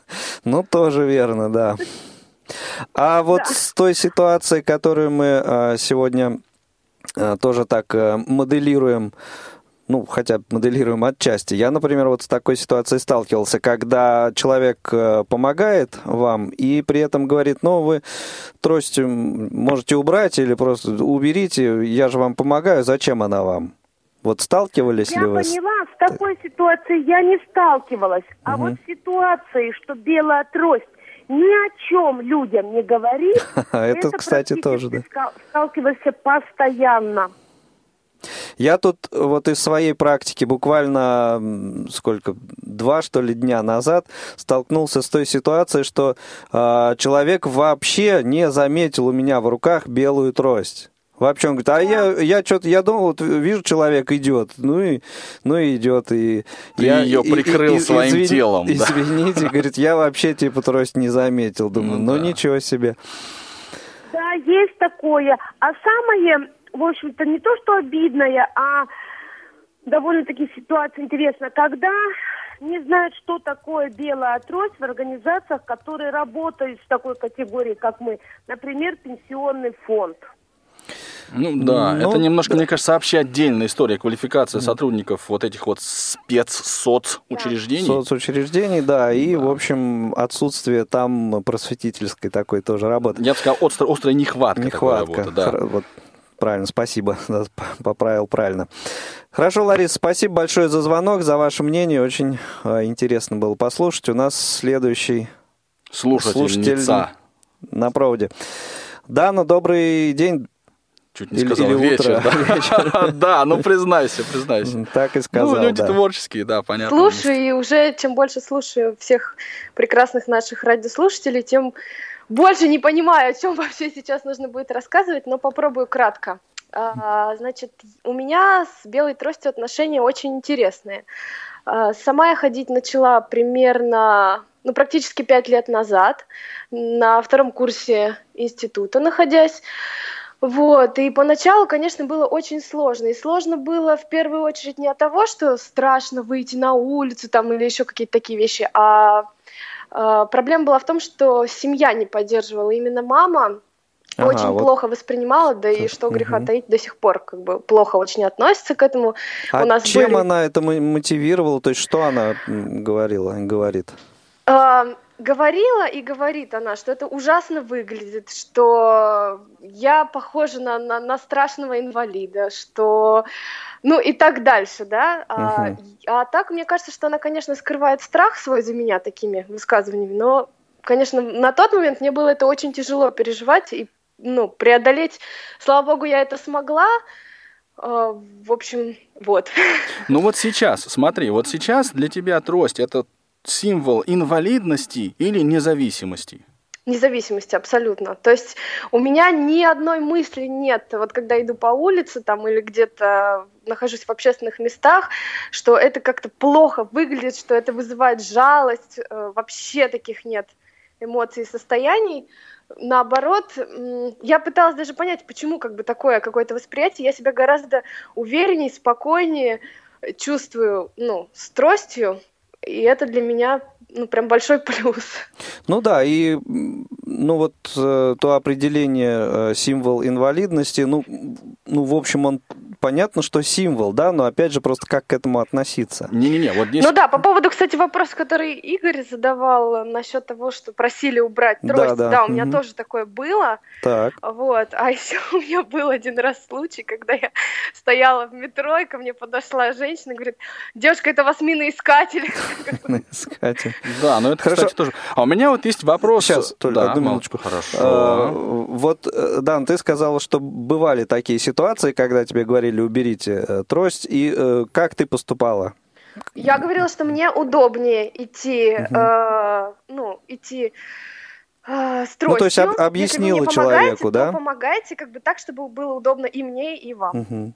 Ну, тоже верно, да. А вот с той ситуацией, которую мы а, сегодня а, тоже так а, моделируем, ну, хотя бы моделируем отчасти. Я, например, вот с такой ситуацией сталкивался, когда человек э, помогает вам и при этом говорит, ну, вы трость можете убрать или просто уберите, я же вам помогаю, зачем она вам? Вот сталкивались я ли вы? с- поняла, с такой ситуацией я не сталкивалась. А вот с ситуацией, что белая трость ни о чем людям не говорит, Это, кстати, тоже, да. сталкивался постоянно. Я тут вот из своей практики буквально сколько два что ли дня назад столкнулся с той ситуацией, что а, человек вообще не заметил у меня в руках белую трость. Вообще он говорит, а я, я что-то, я думал, вот вижу, человек идет, ну и, ну и идет, и Ты я её и- и- прикрыл и- своим извини- телом, да. Извините, говорит, я вообще типа трость не заметил, думаю, Ну ну да. ничего себе. Да, есть такое. А самое, в общем-то, не то, что обидное, а довольно-таки ситуация интересная. Когда не знают, что такое белая трость в организациях, которые работают в такой категории, как мы. Например, пенсионный фонд. Ну да, Ну, это немножко, мне кажется, вообще отдельная история квалификации сотрудников вот этих вот спецсоцучреждений. Соцучреждений, да, и, в общем, отсутствие там просветительской такой тоже работы. Я бы сказал, острая, острая нехватка, Нехватка. работы, да. Вот, правильно, спасибо, да, поправил правильно. Хорошо, Лариса, спасибо большое за звонок, за ваше мнение, очень э, интересно было послушать. У нас следующий Слушательница. на проводе. Дана, добрый день. Чуть не Или- сказал или вечер. утро, да. Да, ну признайся, признайся. Так и сказал, Ну, люди да. творческие, да, понятно. Слушаю, и уже чем больше слушаю всех прекрасных наших радиослушателей, тем больше не понимаю, о чем вообще сейчас нужно будет рассказывать, но попробую кратко. А, значит, у меня с белой тростью отношения очень интересные. А, сама я ходить начала примерно, ну, практически пять лет назад, на втором курсе института находясь. Вот, и поначалу, конечно, было очень сложно. И сложно было в первую очередь не от того, что страшно выйти на улицу там или еще какие-то такие вещи, а э, проблема была в том, что семья не поддерживала. Именно мама Ага, очень вот. плохо воспринимала, да и что греха Мгм. таить, до сих пор как бы плохо очень относится к этому. А У нас чем были- она это мо- мотивировала? То есть что она говорила, говорит? А, говорила и говорит она, что это ужасно выглядит, что я похожа на, на, на страшного инвалида, что... Ну и так дальше, да. А, Мгм. а так, мне кажется, что она, конечно, скрывает страх свой за меня такими высказываниями, но, конечно, на тот момент мне было это очень тяжело переживать и ну, преодолеть. Слава богу, я это смогла. А, в общем, вот. Ну вот сейчас, смотри, вот сейчас для тебя трость это символ инвалидности или независимости? Независимости, абсолютно. То есть у меня ни одной мысли нет, вот когда иду по улице там или где-то нахожусь в общественных местах, что это как-то плохо выглядит, что это вызывает жалость, э, вообще таких нет эмоций и состояний. Наоборот, я пыталась даже понять, почему как бы такое какое-то восприятие, я себя гораздо увереннее, спокойнее чувствую, ну, с тростью, и это для меня, ну, прям большой плюс. Ну да, и ну вот э, то определение э, символ инвалидности, ну, ну, в общем, он понятно, что символ, да, но опять же просто как к этому относиться. Не-не-не, вот здесь... Ну да, по поводу, кстати, вопроса, который Игорь задавал насчет того, что просили убрать Да, трость. да, у меня мгм. тоже такое было. Так. Вот. А еще у меня был один раз случай, когда я стояла в метро, и ко мне подошла женщина и говорит, девушка, это вас миноискатель. Искатель. Да, ну это, Хорошо. кстати, тоже. А у меня вот есть вопрос. Сейчас, Толь, Да, одну мол- минуточку. Хорошо. Э, Вот, э, Дан, ты сказала, что бывали такие ситуации, когда тебе говорили уберите э, трость, и э, как ты поступала? Я говорила, что мне удобнее идти, э, ну, идти э, с Ну, то есть об- тростью. Если вы объяснила мне человеку, да? помогайте как бы так, чтобы было удобно и мне, и вам.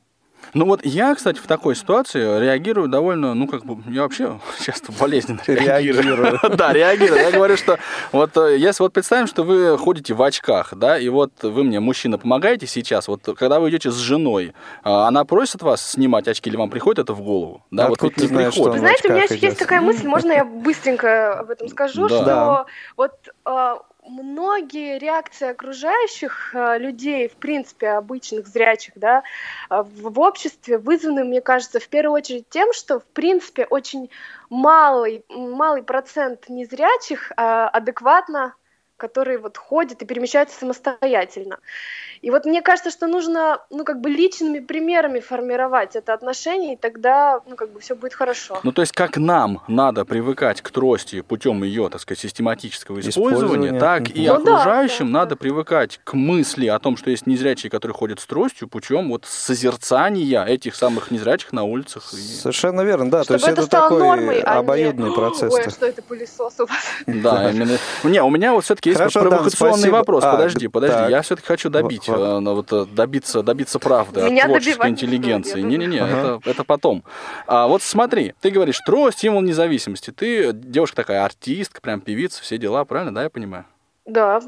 Ну вот я, кстати, в такой ситуации реагирую довольно, ну как бы, я вообще часто болезненно реагирую. Да, реагирую. Я говорю, что вот э, если вот представим, что вы ходите в очках, да, и вот вы мне, мужчина, помогаете сейчас, вот когда вы идете с женой, а, она просит вас снимать очки или вам приходит это в голову? Да, вот ты не знаешь, что приходит. Знаете, у меня еще есть такая мысль, можно я быстренько об этом скажу, что вот э, многие реакции окружающих э, людей, в принципе, обычных зрячих, да, э, в, обществе вызваны, мне кажется, в первую очередь тем, что, в принципе, очень малый, малый процент незрячих э, адекватно которые вот ходят и перемещаются самостоятельно. И вот мне кажется, что нужно, ну, как бы личными примерами формировать это отношение, и тогда, ну, как бы все будет хорошо. Ну, то есть, как нам надо привыкать к трости путем ее, так сказать, систематического использования, использования. так и ну, окружающим да, надо да. привыкать к мысли о том, что есть незрячие, которые ходят с тростью, путем вот созерцания этих самых незрячих на улицах. Совершенно верно, да. Чтобы то есть, это, это такой нормой, а обоюдный не... процесс. Ой, а что это пылесос у вас? Да, именно. Не, у меня вот все-таки есть Хорошо, провокационный вопрос. Подожди, подожди, я все-таки хочу добить Э, вот, э, добиться, добиться правды Меня от творческой интеллигенции. Не-не-не, ага. это, это потом. А вот смотри, ты говоришь, трость, символ независимости. Ты девушка такая, артистка, прям певица, все дела, правильно, да, я понимаю? Да.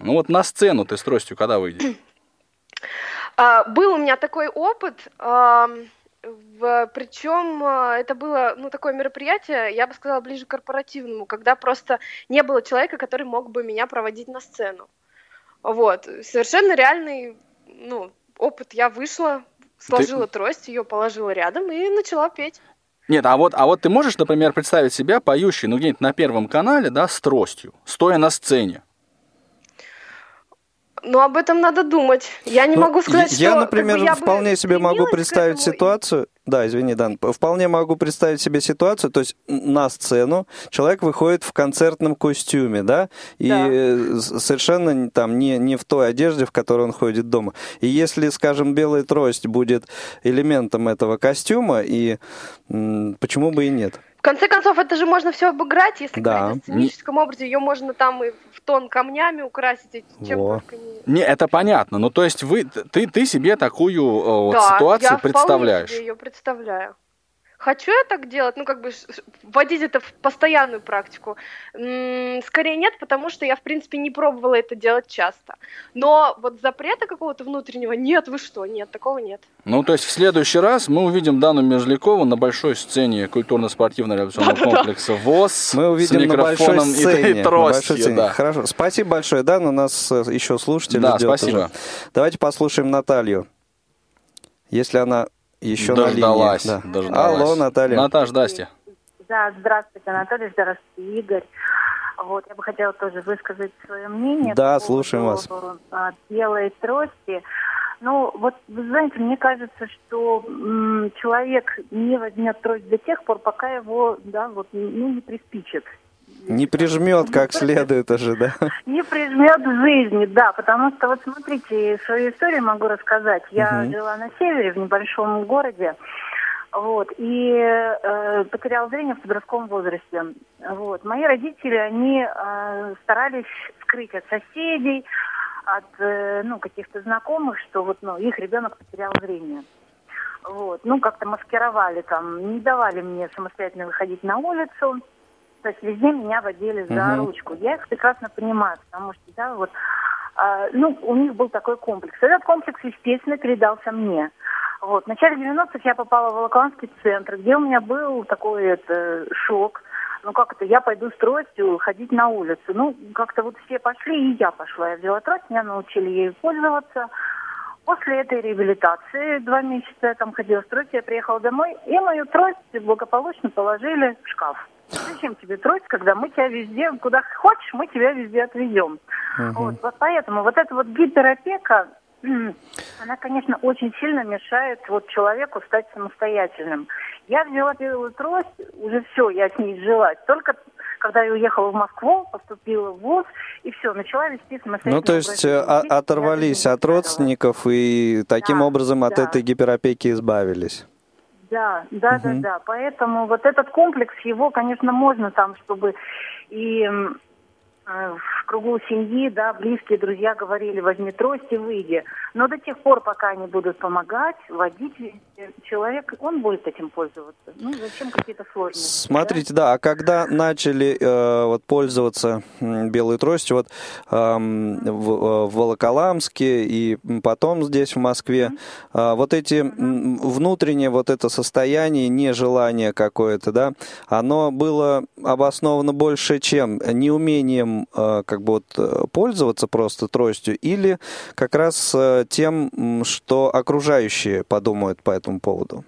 Ну вот на сцену ты с тростью когда выйдешь? А, был у меня такой опыт, а, причем а, это было ну, такое мероприятие, я бы сказала, ближе к корпоративному, когда просто не было человека, который мог бы меня проводить на сцену. Вот, совершенно реальный, ну, опыт. Я вышла, сложила ты... трость, ее положила рядом и начала петь. Нет, а вот, а вот ты можешь, например, представить себя поющей, ну, где-нибудь на Первом канале, да, с тростью, стоя на сцене? Ну, об этом надо думать. Я не ну, могу сказать, я, что... например, как бы, я вполне себе могу представить ситуацию... Да, извини, Дан. Вполне могу представить себе ситуацию, то есть на сцену человек выходит в концертном костюме, да, и да. Э, совершенно там не, не в той одежде, в которой он ходит дома. И если, скажем, белая трость будет элементом этого костюма, и почему бы и нет? В конце концов, это же можно все обыграть, если да. говорить о сценическом образе. Ее можно там и в тон камнями украсить, чем Во. только не... Не, это понятно. Ну, то есть вы, ты, ты себе такую да, ситуацию я представляешь? Да, я ее представляю. Хочу я так делать, ну, как бы вводить это в постоянную практику? Скорее нет, потому что я, в принципе, не пробовала это делать часто. Но вот запрета какого-то внутреннего нет, вы что, нет, такого нет. Ну, то есть в следующий раз мы увидим Дану Межлякову на большой сцене культурно-спортивного революционного да, комплекса ВОЗ мы увидим с микрофоном на большой сцене, и, и тростью. На да. Хорошо, спасибо большое, Дан, у нас э, еще слушатели Да, ждет спасибо. Уже. Давайте послушаем Наталью. Если она еще дождалась, на линии. Да. Дождалась. Алло, Наталья. Наташ, здрасте. Да, здравствуйте, Анатолий, здравствуйте, Игорь. Вот, я бы хотела тоже высказать свое мнение. Да, слушаем вас. Белой трости. Ну, вот, вы знаете, мне кажется, что м, человек не возьмет трость до тех пор, пока его, да, вот, ну, не приспичит. Не прижмет как следует уже, да? Не прижмет в жизни, да, потому что вот смотрите, свою историю могу рассказать. Я угу. жила на севере, в небольшом городе, вот, и э, потеряла зрение в подростковом возрасте. Вот, мои родители, они э, старались скрыть от соседей, от э, ну каких-то знакомых, что вот ну их ребенок потерял зрение. Вот, ну как-то маскировали там, не давали мне самостоятельно выходить на улицу. То есть везде меня водили за uh-huh. ручку. Я их прекрасно понимаю, потому что, да, вот, э, ну, у них был такой комплекс. Этот комплекс, естественно, передался мне. Вот. В начале 90-х я попала в Волоколамский центр, где у меня был такой это, шок. Ну как это, я пойду с тростью ходить на улицу. Ну, как-то вот все пошли, и я пошла. Я взяла трость, меня научили ею пользоваться. После этой реабилитации, два месяца я там ходила с тростью, я приехала домой, и мою трость благополучно положили в шкаф. Зачем тебе трость, когда мы тебя везде, куда хочешь, мы тебя везде отвезем. Uh-huh. Вот, вот поэтому вот эта вот гиперопека, она, конечно, очень сильно мешает вот человеку стать самостоятельным. Я взяла первую трость, уже все, я с ней жила. Только когда я уехала в Москву, поступила в ВУЗ, и все, начала вести самостоятельно. Ну, то есть э, оторвались от родственников и таким да, образом да. от этой гиперопеки избавились. Да, да, угу. да, да. Поэтому вот этот комплекс, его, конечно, можно там, чтобы и в кругу семьи, да, близкие друзья говорили, возьми трость и выйди. Но до тех пор, пока они будут помогать, водить человек, он будет этим пользоваться. Ну, зачем какие-то сложности? Смотрите, да, да а когда начали э, вот, пользоваться белой тростью, вот э, в, в Волоколамске и потом здесь, в Москве, mm-hmm. э, вот эти mm-hmm. внутреннее вот это состояние, нежелание какое-то, да, оно было обосновано больше чем неумением э, как бы вот э, пользоваться просто тростью или как раз э, тем, что окружающие подумают по этому поводу?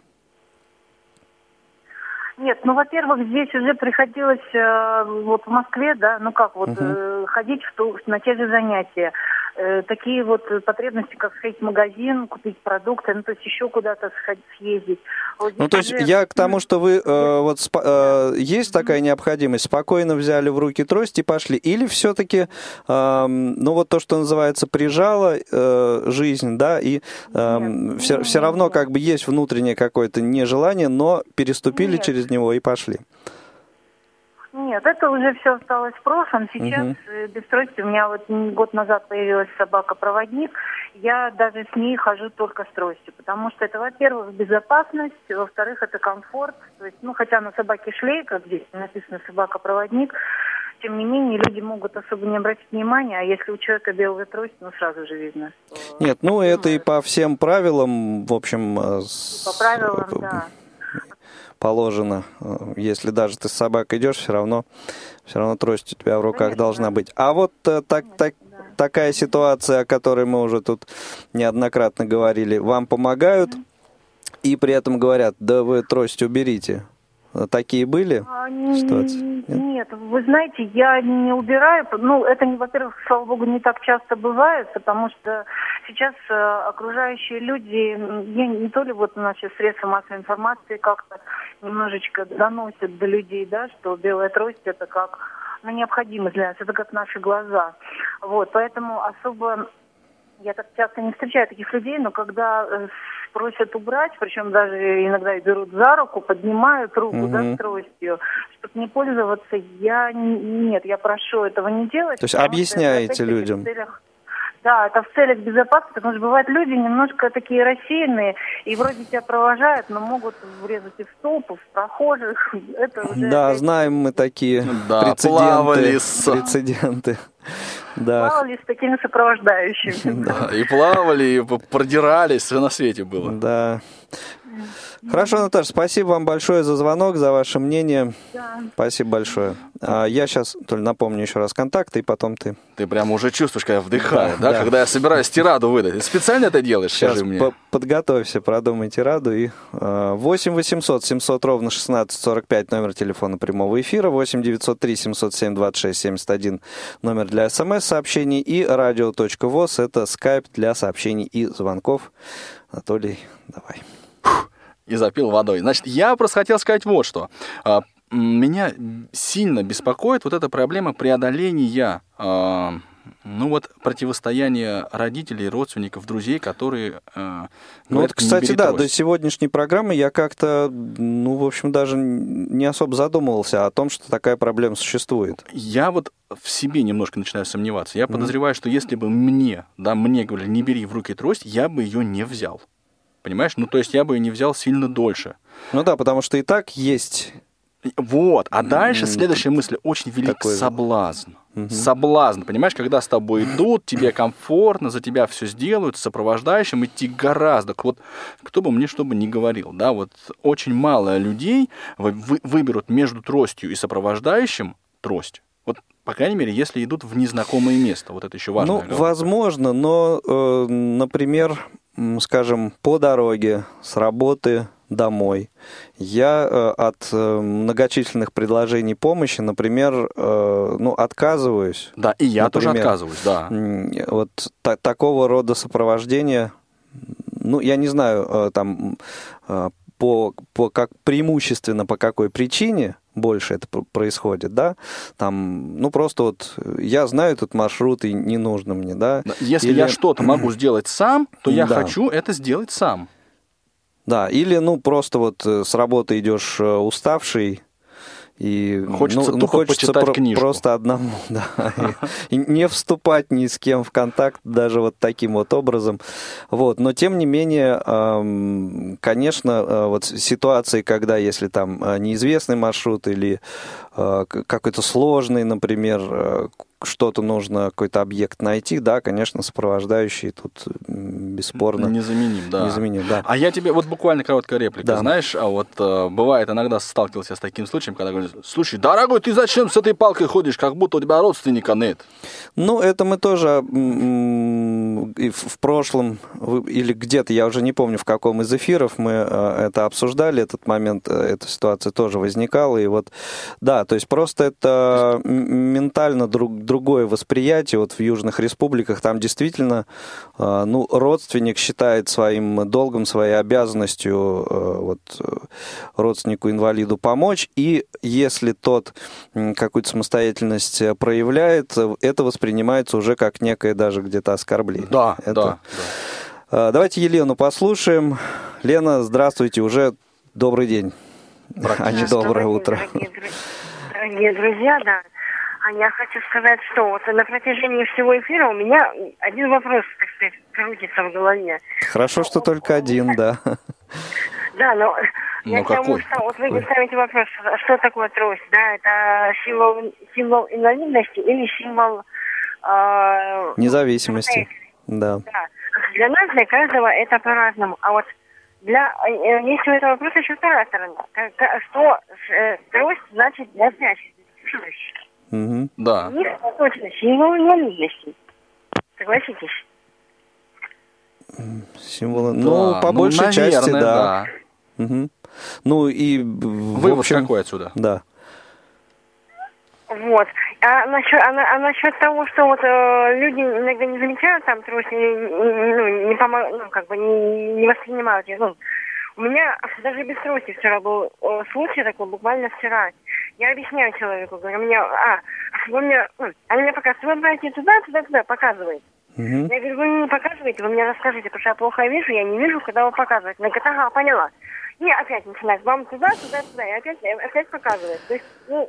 Нет, ну, во-первых, здесь уже приходилось э, вот в Москве, да, ну как вот Мгм. э, ходить в ту- на те же занятия. Э, такие вот потребности, как сходить в магазин, купить продукты, ну то есть еще куда-то сходить, съездить. Вот Ну, то есть уже- я к тому, что вы э, вот спа- э, есть такая необходимость, спокойно взяли в руки трость и пошли, или все-таки, ну вот то, что называется, прижала э, жизнь, да, и все, все равно как бы есть внутреннее какое-то нежелание, но переступили Нет. через него и пошли. Нет, это уже все осталось в прошлом. Сейчас э, без трости у меня вот год назад появилась собака-проводник. Я даже с ней хожу только с тростью, потому что это, во-первых, безопасность, во-вторых, это комфорт. То есть, ну, хотя на собаке шлейка, здесь написано собака-проводник, тем не менее, люди могут особо не обратить внимания, а если у человека белая трость, ну, сразу же видно. что- Нет, ну это и по всем правилам, в общем, э, с- По правилам, да. Положено. Если даже ты с собакой идешь, все равно, все равно трость у тебя в руках должна быть. А вот э, так, так, такая ситуация, о которой мы уже тут неоднократно говорили, вам помогают и при этом говорят, да вы трость уберите. Такие были А, ситуации? Нет? Нет, вы знаете, я не убираю. Ну, это, не, во-первых, слава богу, не так часто бывает, потому что сейчас э, окружающие люди, я не то ли вот наши средства массовой информации как-то немножечко доносят до людей, да, что белая трость это как ну, необходимость для нас, это как наши глаза. Вот, поэтому особо я так часто не встречаю таких людей, но когда э, просят убрать, причем даже иногда и берут за руку, поднимают руку, да, Мгм. с тростью, чтобы не пользоваться, я н- нет, я прошу этого не делать. То есть объясняете людям? В целях, да, это в целях безопасности, потому что бывают люди немножко такие рассеянные, и вроде тебя провожают, но могут врезать и в столб, и в прохожих. Это уже Да, опять- знаем мы такие Да, прецеденты. плавали с- Прецеденты. Да. Мало ли с такими сопровождающими. Да. И плавали, и продирались, все на свете было. Да. Хорошо, Наташа, спасибо вам большое за звонок, за ваше мнение. Да. Спасибо большое. А я сейчас, Толь, напомню еще раз контакты, и потом ты. Ты прямо уже чувствуешь, когда я вдыхаю, Да, да, да. когда я собираюсь тираду выдать. Ты специально это делаешь, Сейчас скажи мне? по- подготовься, продумай тираду. И, э, 8 800 700 ровно 16 45 номер телефона прямого эфира, 8 903 707 26 71 номер для смс-сообщений и радио.воз это скайп для сообщений и звонков. Анатолий, давай. И запил водой. Значит, я просто хотел сказать вот что. А, Меня сильно беспокоит вот эта проблема преодоления, а, ну вот, противостояния родителей, родственников, друзей, которые а, Ну говорят, вот, «Не кстати, да, трость». до сегодняшней программы я как-то, ну, в общем, даже не особо задумывался о том, что такая проблема существует. Я вот в себе немножко начинаю сомневаться. Я подозреваю, что если бы мне, да, мне говорили, не бери в руки трость, я бы ее не взял. Понимаешь? Ну, то есть я бы ее не взял сильно дольше. Ну да, потому что и так есть Вот. А дальше следующая мысль. Очень велик такой соблазн. Мгм. Соблазн. Понимаешь, когда с тобой идут, тебе комфортно, за тебя все сделают, с сопровождающим идти гораздо. Вот кто бы мне что бы ни говорил, да, вот очень мало людей вы- вы- выберут между тростью и сопровождающим трость. Вот, по крайней мере, если идут в незнакомое место. Вот это еще важно. Ну, возможно, но, э, например, скажем, по дороге с работы домой я э, от э, многочисленных предложений помощи, например, э, ну, отказываюсь. Да, и я тоже Например, отказываюсь, да. Вот та- такого рода сопровождение, ну, я не знаю, там, по, по как преимущественно по какой причине больше это пр- происходит, да, там, ну, просто вот я знаю этот маршрут, и не нужно мне, да. Да, Если Или- я что-то могу сделать сам, то я Да. хочу это сделать сам. Да, или, ну, просто вот э, с работы идешь э, уставший, и Хочется ну, ну, тупо хочется почитать про- книжку. просто одному, да, и, и не вступать ни с кем в контакт даже вот таким вот образом, вот. Но тем не менее, конечно, э, вот ситуации, когда если там э, неизвестный маршрут или э, какой-то сложный, например, что-то нужно, какой-то объект найти, да, конечно, сопровождающий тут бесспорно. Незаменим, да. Незаменим, да. А я тебе, вот буквально короткая реплика, да. знаешь, а вот э, бывает иногда сталкивался с таким случаем, когда говорят, слушай, дорогой, ты зачем с этой палкой ходишь, как будто у тебя родственника нет? Ну, это мы тоже в прошлом, или где-то, я уже не помню, в каком из эфиров мы э, это обсуждали, этот момент, э, эта ситуация тоже возникала, и вот, да, то есть просто это ментально друг, другое восприятие, вот в южных республиках там действительно, э, ну, родственник считает своим долгом, своей обязанностью вот родственнику-инвалиду помочь, и если тот какую-то самостоятельность проявляет, это воспринимается уже как некое даже где-то оскорбление. Да, это... да, да. Давайте Елену послушаем. Лена, здравствуйте, уже добрый день, а не доброе утро. Дорогие друзья, да. А я хочу сказать, что вот на протяжении всего эфира у меня один вопрос, так сказать, крутится в голове. Хорошо, что только один, да. Да, но ну, я какой? что вот вы ставите вопрос, что такое трость, да, это символ, символ инвалидности или символ э, независимости, да. да. Для нас, для каждого это по-разному, а вот для, э, есть у этого вопроса еще вторая сторона. Что э, трость значит для зрячих? Угу. Да. У них точно символ инвалидности. Согласитесь? Символы, ну, Да, по ну, большей наверное, части, да. да. Мгм. Ну и в Вывод общем, какой отсюда? Да. Вот. А насчет, а, на- а насчет того, что вот э, люди иногда не замечают там трость, не, ну, не помо- ну, как бы не, не воспринимают ее. Ну, у меня даже без трости вчера был э, случай такой, буквально вчера. Я объясняю человеку, говорю, мне, а, вы мне, ну, а мне показывают, вы знаете, туда, туда, туда, показывает. Мгм. Я говорю, вы мне не показываете, вы мне расскажите, потому что я плохо вижу, я не вижу, когда вы показываете. Она говорит, ага, поняла. И опять начинает, вам туда, туда, туда, и опять, опять показывает. То есть, ну,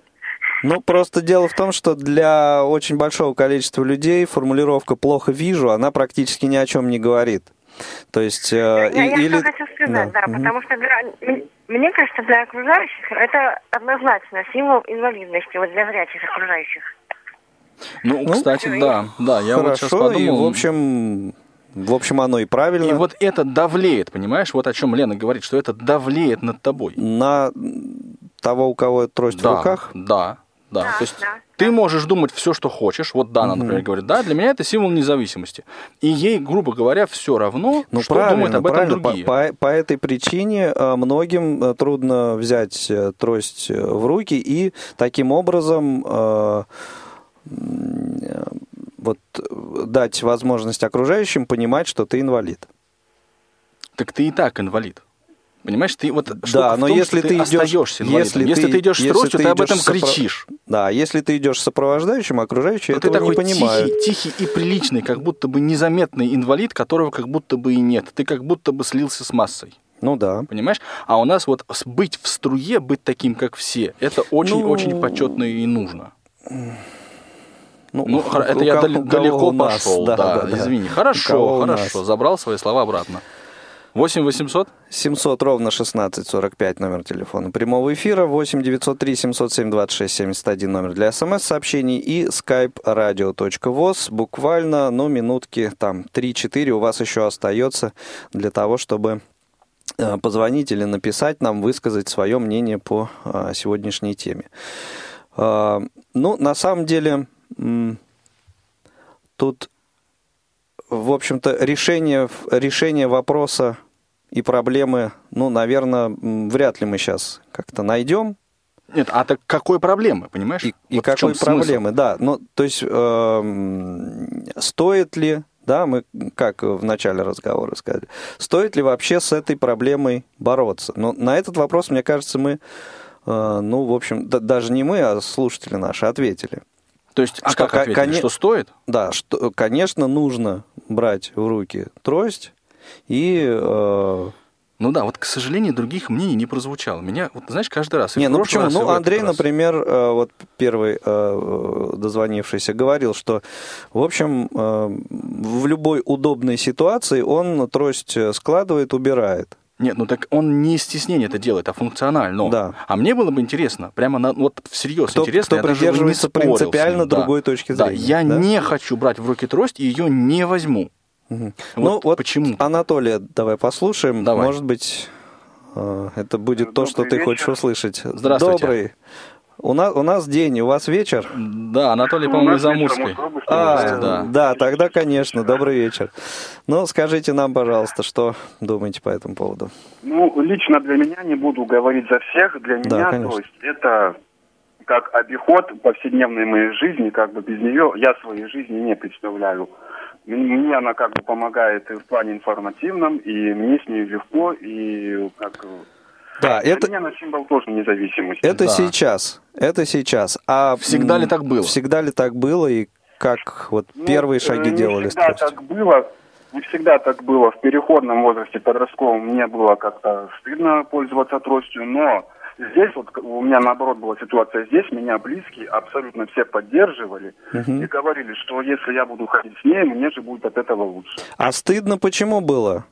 Ну, просто дело в том, что для очень большого количества людей формулировка «плохо вижу», она практически ни о чем не говорит. То есть... э, Я, и- я или... что хочу сказать, да, мгм. потому что для, мне кажется, для окружающих это однозначно символ инвалидности, вот для зрячих окружающих. Ну, кстати, да, да, я вот сейчас Хорошо, подумал. и в общем, в общем, оно и правильно. И вот это давлеет, понимаешь? Вот о чем Лена говорит, что это давлеет над тобой. На того, у кого трость да, в руках? Да, да. Да, То есть да, ты можешь думать все, что хочешь. Вот Дана, например, говорит, да, для меня это символ независимости. И ей, грубо говоря, все равно, Ну, что правильно, думают об этом правильно. По- другие. По, по этой причине э, многим э, трудно взять э, трость в руки и таким образом э, вот дать возможность окружающим понимать, что ты инвалид. Так ты и так инвалид. Понимаешь, ты вот Да, но том, если ты ты идешь, остаешься инвалидом. Если, ты, идешь с если тростью, ты, об этом сопро- кричишь. Да, если ты идешь сопровождающим, окружающие Но ты этого такой не понимают. тихий, тихий и приличный, как будто бы незаметный инвалид, которого как будто бы и нет. Ты как будто бы слился с массой. Ну да. Понимаешь? А у нас вот быть в струе, быть таким, как все, это очень-очень Ну, почетно и нужно. Ну, Ну, это у я у далеко у нас, пошел, да, извини. У Хорошо, кого у нас. хорошо, забрал свои слова обратно. 8 800? 700 ровно 1645 номер телефона прямого эфира, 8 903 707 26 71 номер для смс-сообщений и skype radio.voz. Буквально, ну, минутки там 3-4 у вас еще остается для того, чтобы э, позвонить или написать нам, высказать свое мнение по э, сегодняшней теме. Э, Ну, на самом деле, тут в общем-то, решение, решение вопроса и проблемы, ну, наверное, вряд ли мы сейчас как-то найдем. Нет, а так какой проблемы, понимаешь? И, и Вот чем какой смысл? проблемы, да. Ну, то есть, эм, стоит ли, да, мы как в начале разговора сказали, стоит ли вообще с этой проблемой бороться? Но на этот вопрос, мне кажется, мы, э, ну, в общем, да- даже не мы, а слушатели наши ответили. То есть, а Что, как ответили? коне- Что стоит? Да, что, конечно, нужно брать в руки трость и... э, Ну да, вот, к сожалению, других мнений не прозвучало. Меня, вот знаешь, каждый раз. Не, ну почему? раз, Ну, Андрей, раз. например, э, вот первый э, дозвонившийся говорил, что, в общем, э, в любой удобной ситуации он трость складывает, убирает. Нет, ну так он не из стеснения это делает, а функционально. Да. А мне было бы интересно, прямо на, вот всерьез Кто- интересно, кто я даже бы не придерживается с ним, принципиально да. другой точки Да, зрения, я да? не хочу брать в руки трость и ее не возьму. Ну Вот вот почему? Анатолия давай послушаем. Давай. Может быть, э, это будет то, что ты вечер. хочешь услышать. Здравствуйте. Добрый. У нас, у нас день, у вас вечер? Да, Анатолий, по-моему, из Амурской. А, да. да. тогда, конечно, добрый вечер. Ну, скажите нам, пожалуйста, что думаете по этому поводу? Ну, лично для меня, не буду говорить за всех, для Да, меня, конечно. то есть это как обиход повседневной моей жизни, как бы без нее я своей жизни не представляю. М- Мне она как бы помогает и в плане информативном, и мне с ней легко, и как... Да, для это, меня она символ тоже независимости. это Да. сейчас. Это сейчас. А Всегда м, ли так было? Всегда ли так было и как вот Ну, первые э, шаги не делали с всегда так было. Не всегда так было. В переходном возрасте подростковом мне было как-то стыдно пользоваться тростью, но здесь вот у меня наоборот была ситуация. Здесь меня близкие абсолютно все поддерживали и говорили, что если я буду ходить с ней, мне же будет от этого лучше. А стыдно почему было?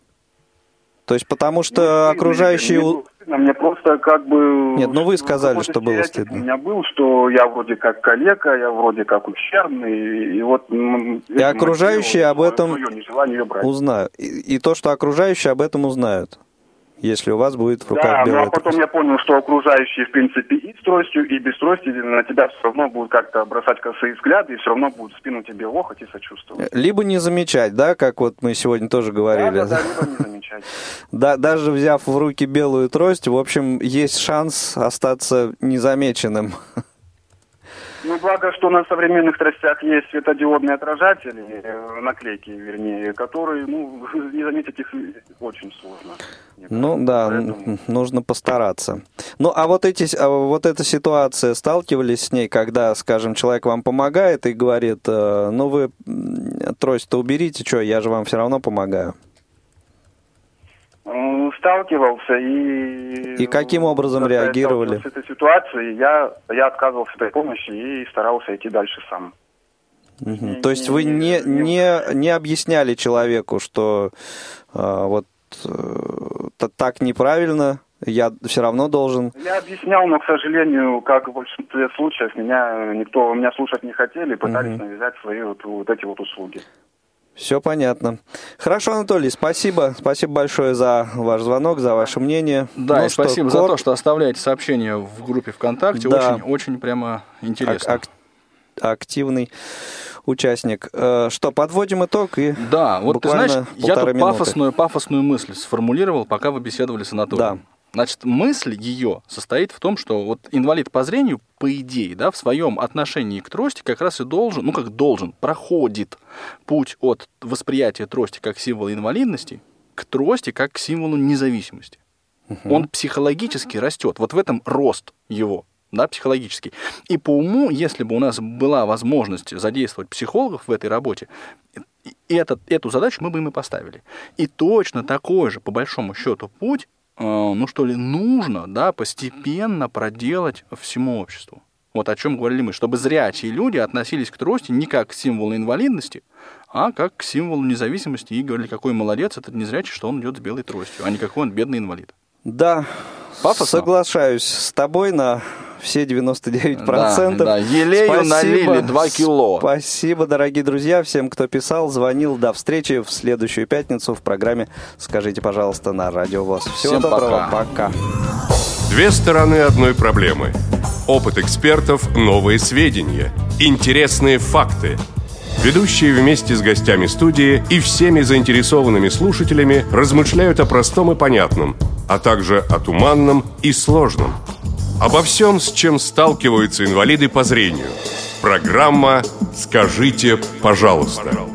То есть потому Ну, что стыдно, окружающие... Мне было стыдно, мне просто как бы... Нет, ну вы сказали, что было стыдно. У меня был, что я вроде как калека, я вроде как ущербный, и, вот... И окружающие об мотивировал этом. Узнают. И, и то, что окружающие об этом узнают, если у вас будет в руках Да, ну белая а потом трость. я понял, что окружающие, в принципе, и с тростью, и без трости на тебя все равно будут как-то бросать косые взгляды, и все равно будут в спину тебе лохать и сочувствовать. Либо не замечать, да, как вот мы сегодня тоже говорили. Да, да, да, либо не замечать. Да, даже взяв в руки белую трость, в общем, есть шанс остаться незамеченным. Ну, благо, что на современных тростях есть светодиодные отражатели, э, наклейки, вернее, которые, ну, не заметить их очень сложно. Ну да, Поэтому- нужно постараться. Ну а вот эти, а вот эта ситуация, сталкивались с ней, когда, скажем, человек вам помогает и говорит, э, ну вы трость-то уберите, что, я же вам все равно помогаю. Сталкивался и... И каким образом реагировали? С этой ситуацией я, я отказывался от этой помощи и старался идти дальше сам. Не- То есть вы не- не, не- объясняли человеку, что э, вот э, так неправильно, я все равно должен. Я объяснял, но, к сожалению, как в большинстве случаев, меня никто меня слушать не хотели, пытались Мгм. навязать свои вот, вот эти вот услуги. Все понятно. Хорошо, Анатолий, спасибо. Спасибо большое за ваш звонок, за ваше мнение. Да, Ну и что, спасибо за кор- то, что оставляете сообщения в группе ВКонтакте. Да. Очень, очень прямо интересно. ак- активный участник. Э, Что, подводим итог и Да, вот ты знаешь, я тут минуты. пафосную, пафосную мысль сформулировал, пока вы беседовали с Анатолием. Да. Значит, мысль ее состоит в том, что вот инвалид по зрению, по идее, да, в своем отношении к трости как раз и должен, ну как должен, проходит путь от восприятия трости как символа инвалидности к трости как к символу независимости. Он психологически растет. Вот в этом рост его, да, психологический. И по уму, если бы у нас была возможность задействовать психологов в этой работе, этот, эту задачу мы бы им и поставили. И точно такой же, по большому счету, путь, ну что ли, нужно, да, постепенно проделать всему обществу. Вот о чем говорили мы, чтобы зрячие люди относились к трости не как к символу инвалидности, а как к символу независимости и говорили, какой молодец этот незрячий, что он идет с белой тростью, а не какой он бедный инвалид. Да, Пафосно? соглашаюсь с тобой на все 99%. Да, да. Елею налили 2 кило. Спасибо, дорогие друзья, всем, кто писал, звонил. До встречи в следующую пятницу в программе «Скажите, пожалуйста» на Радио ВОЗ. Всего Всем доброго, пока. пока. Две стороны одной проблемы. Опыт экспертов, новые сведения, интересные факты. Ведущие вместе с гостями студии и всеми заинтересованными слушателями размышляют о простом и понятном, а также о туманном и сложном. Обо всем, с чем сталкиваются инвалиды по зрению. Программа «Скажите, пожалуйста».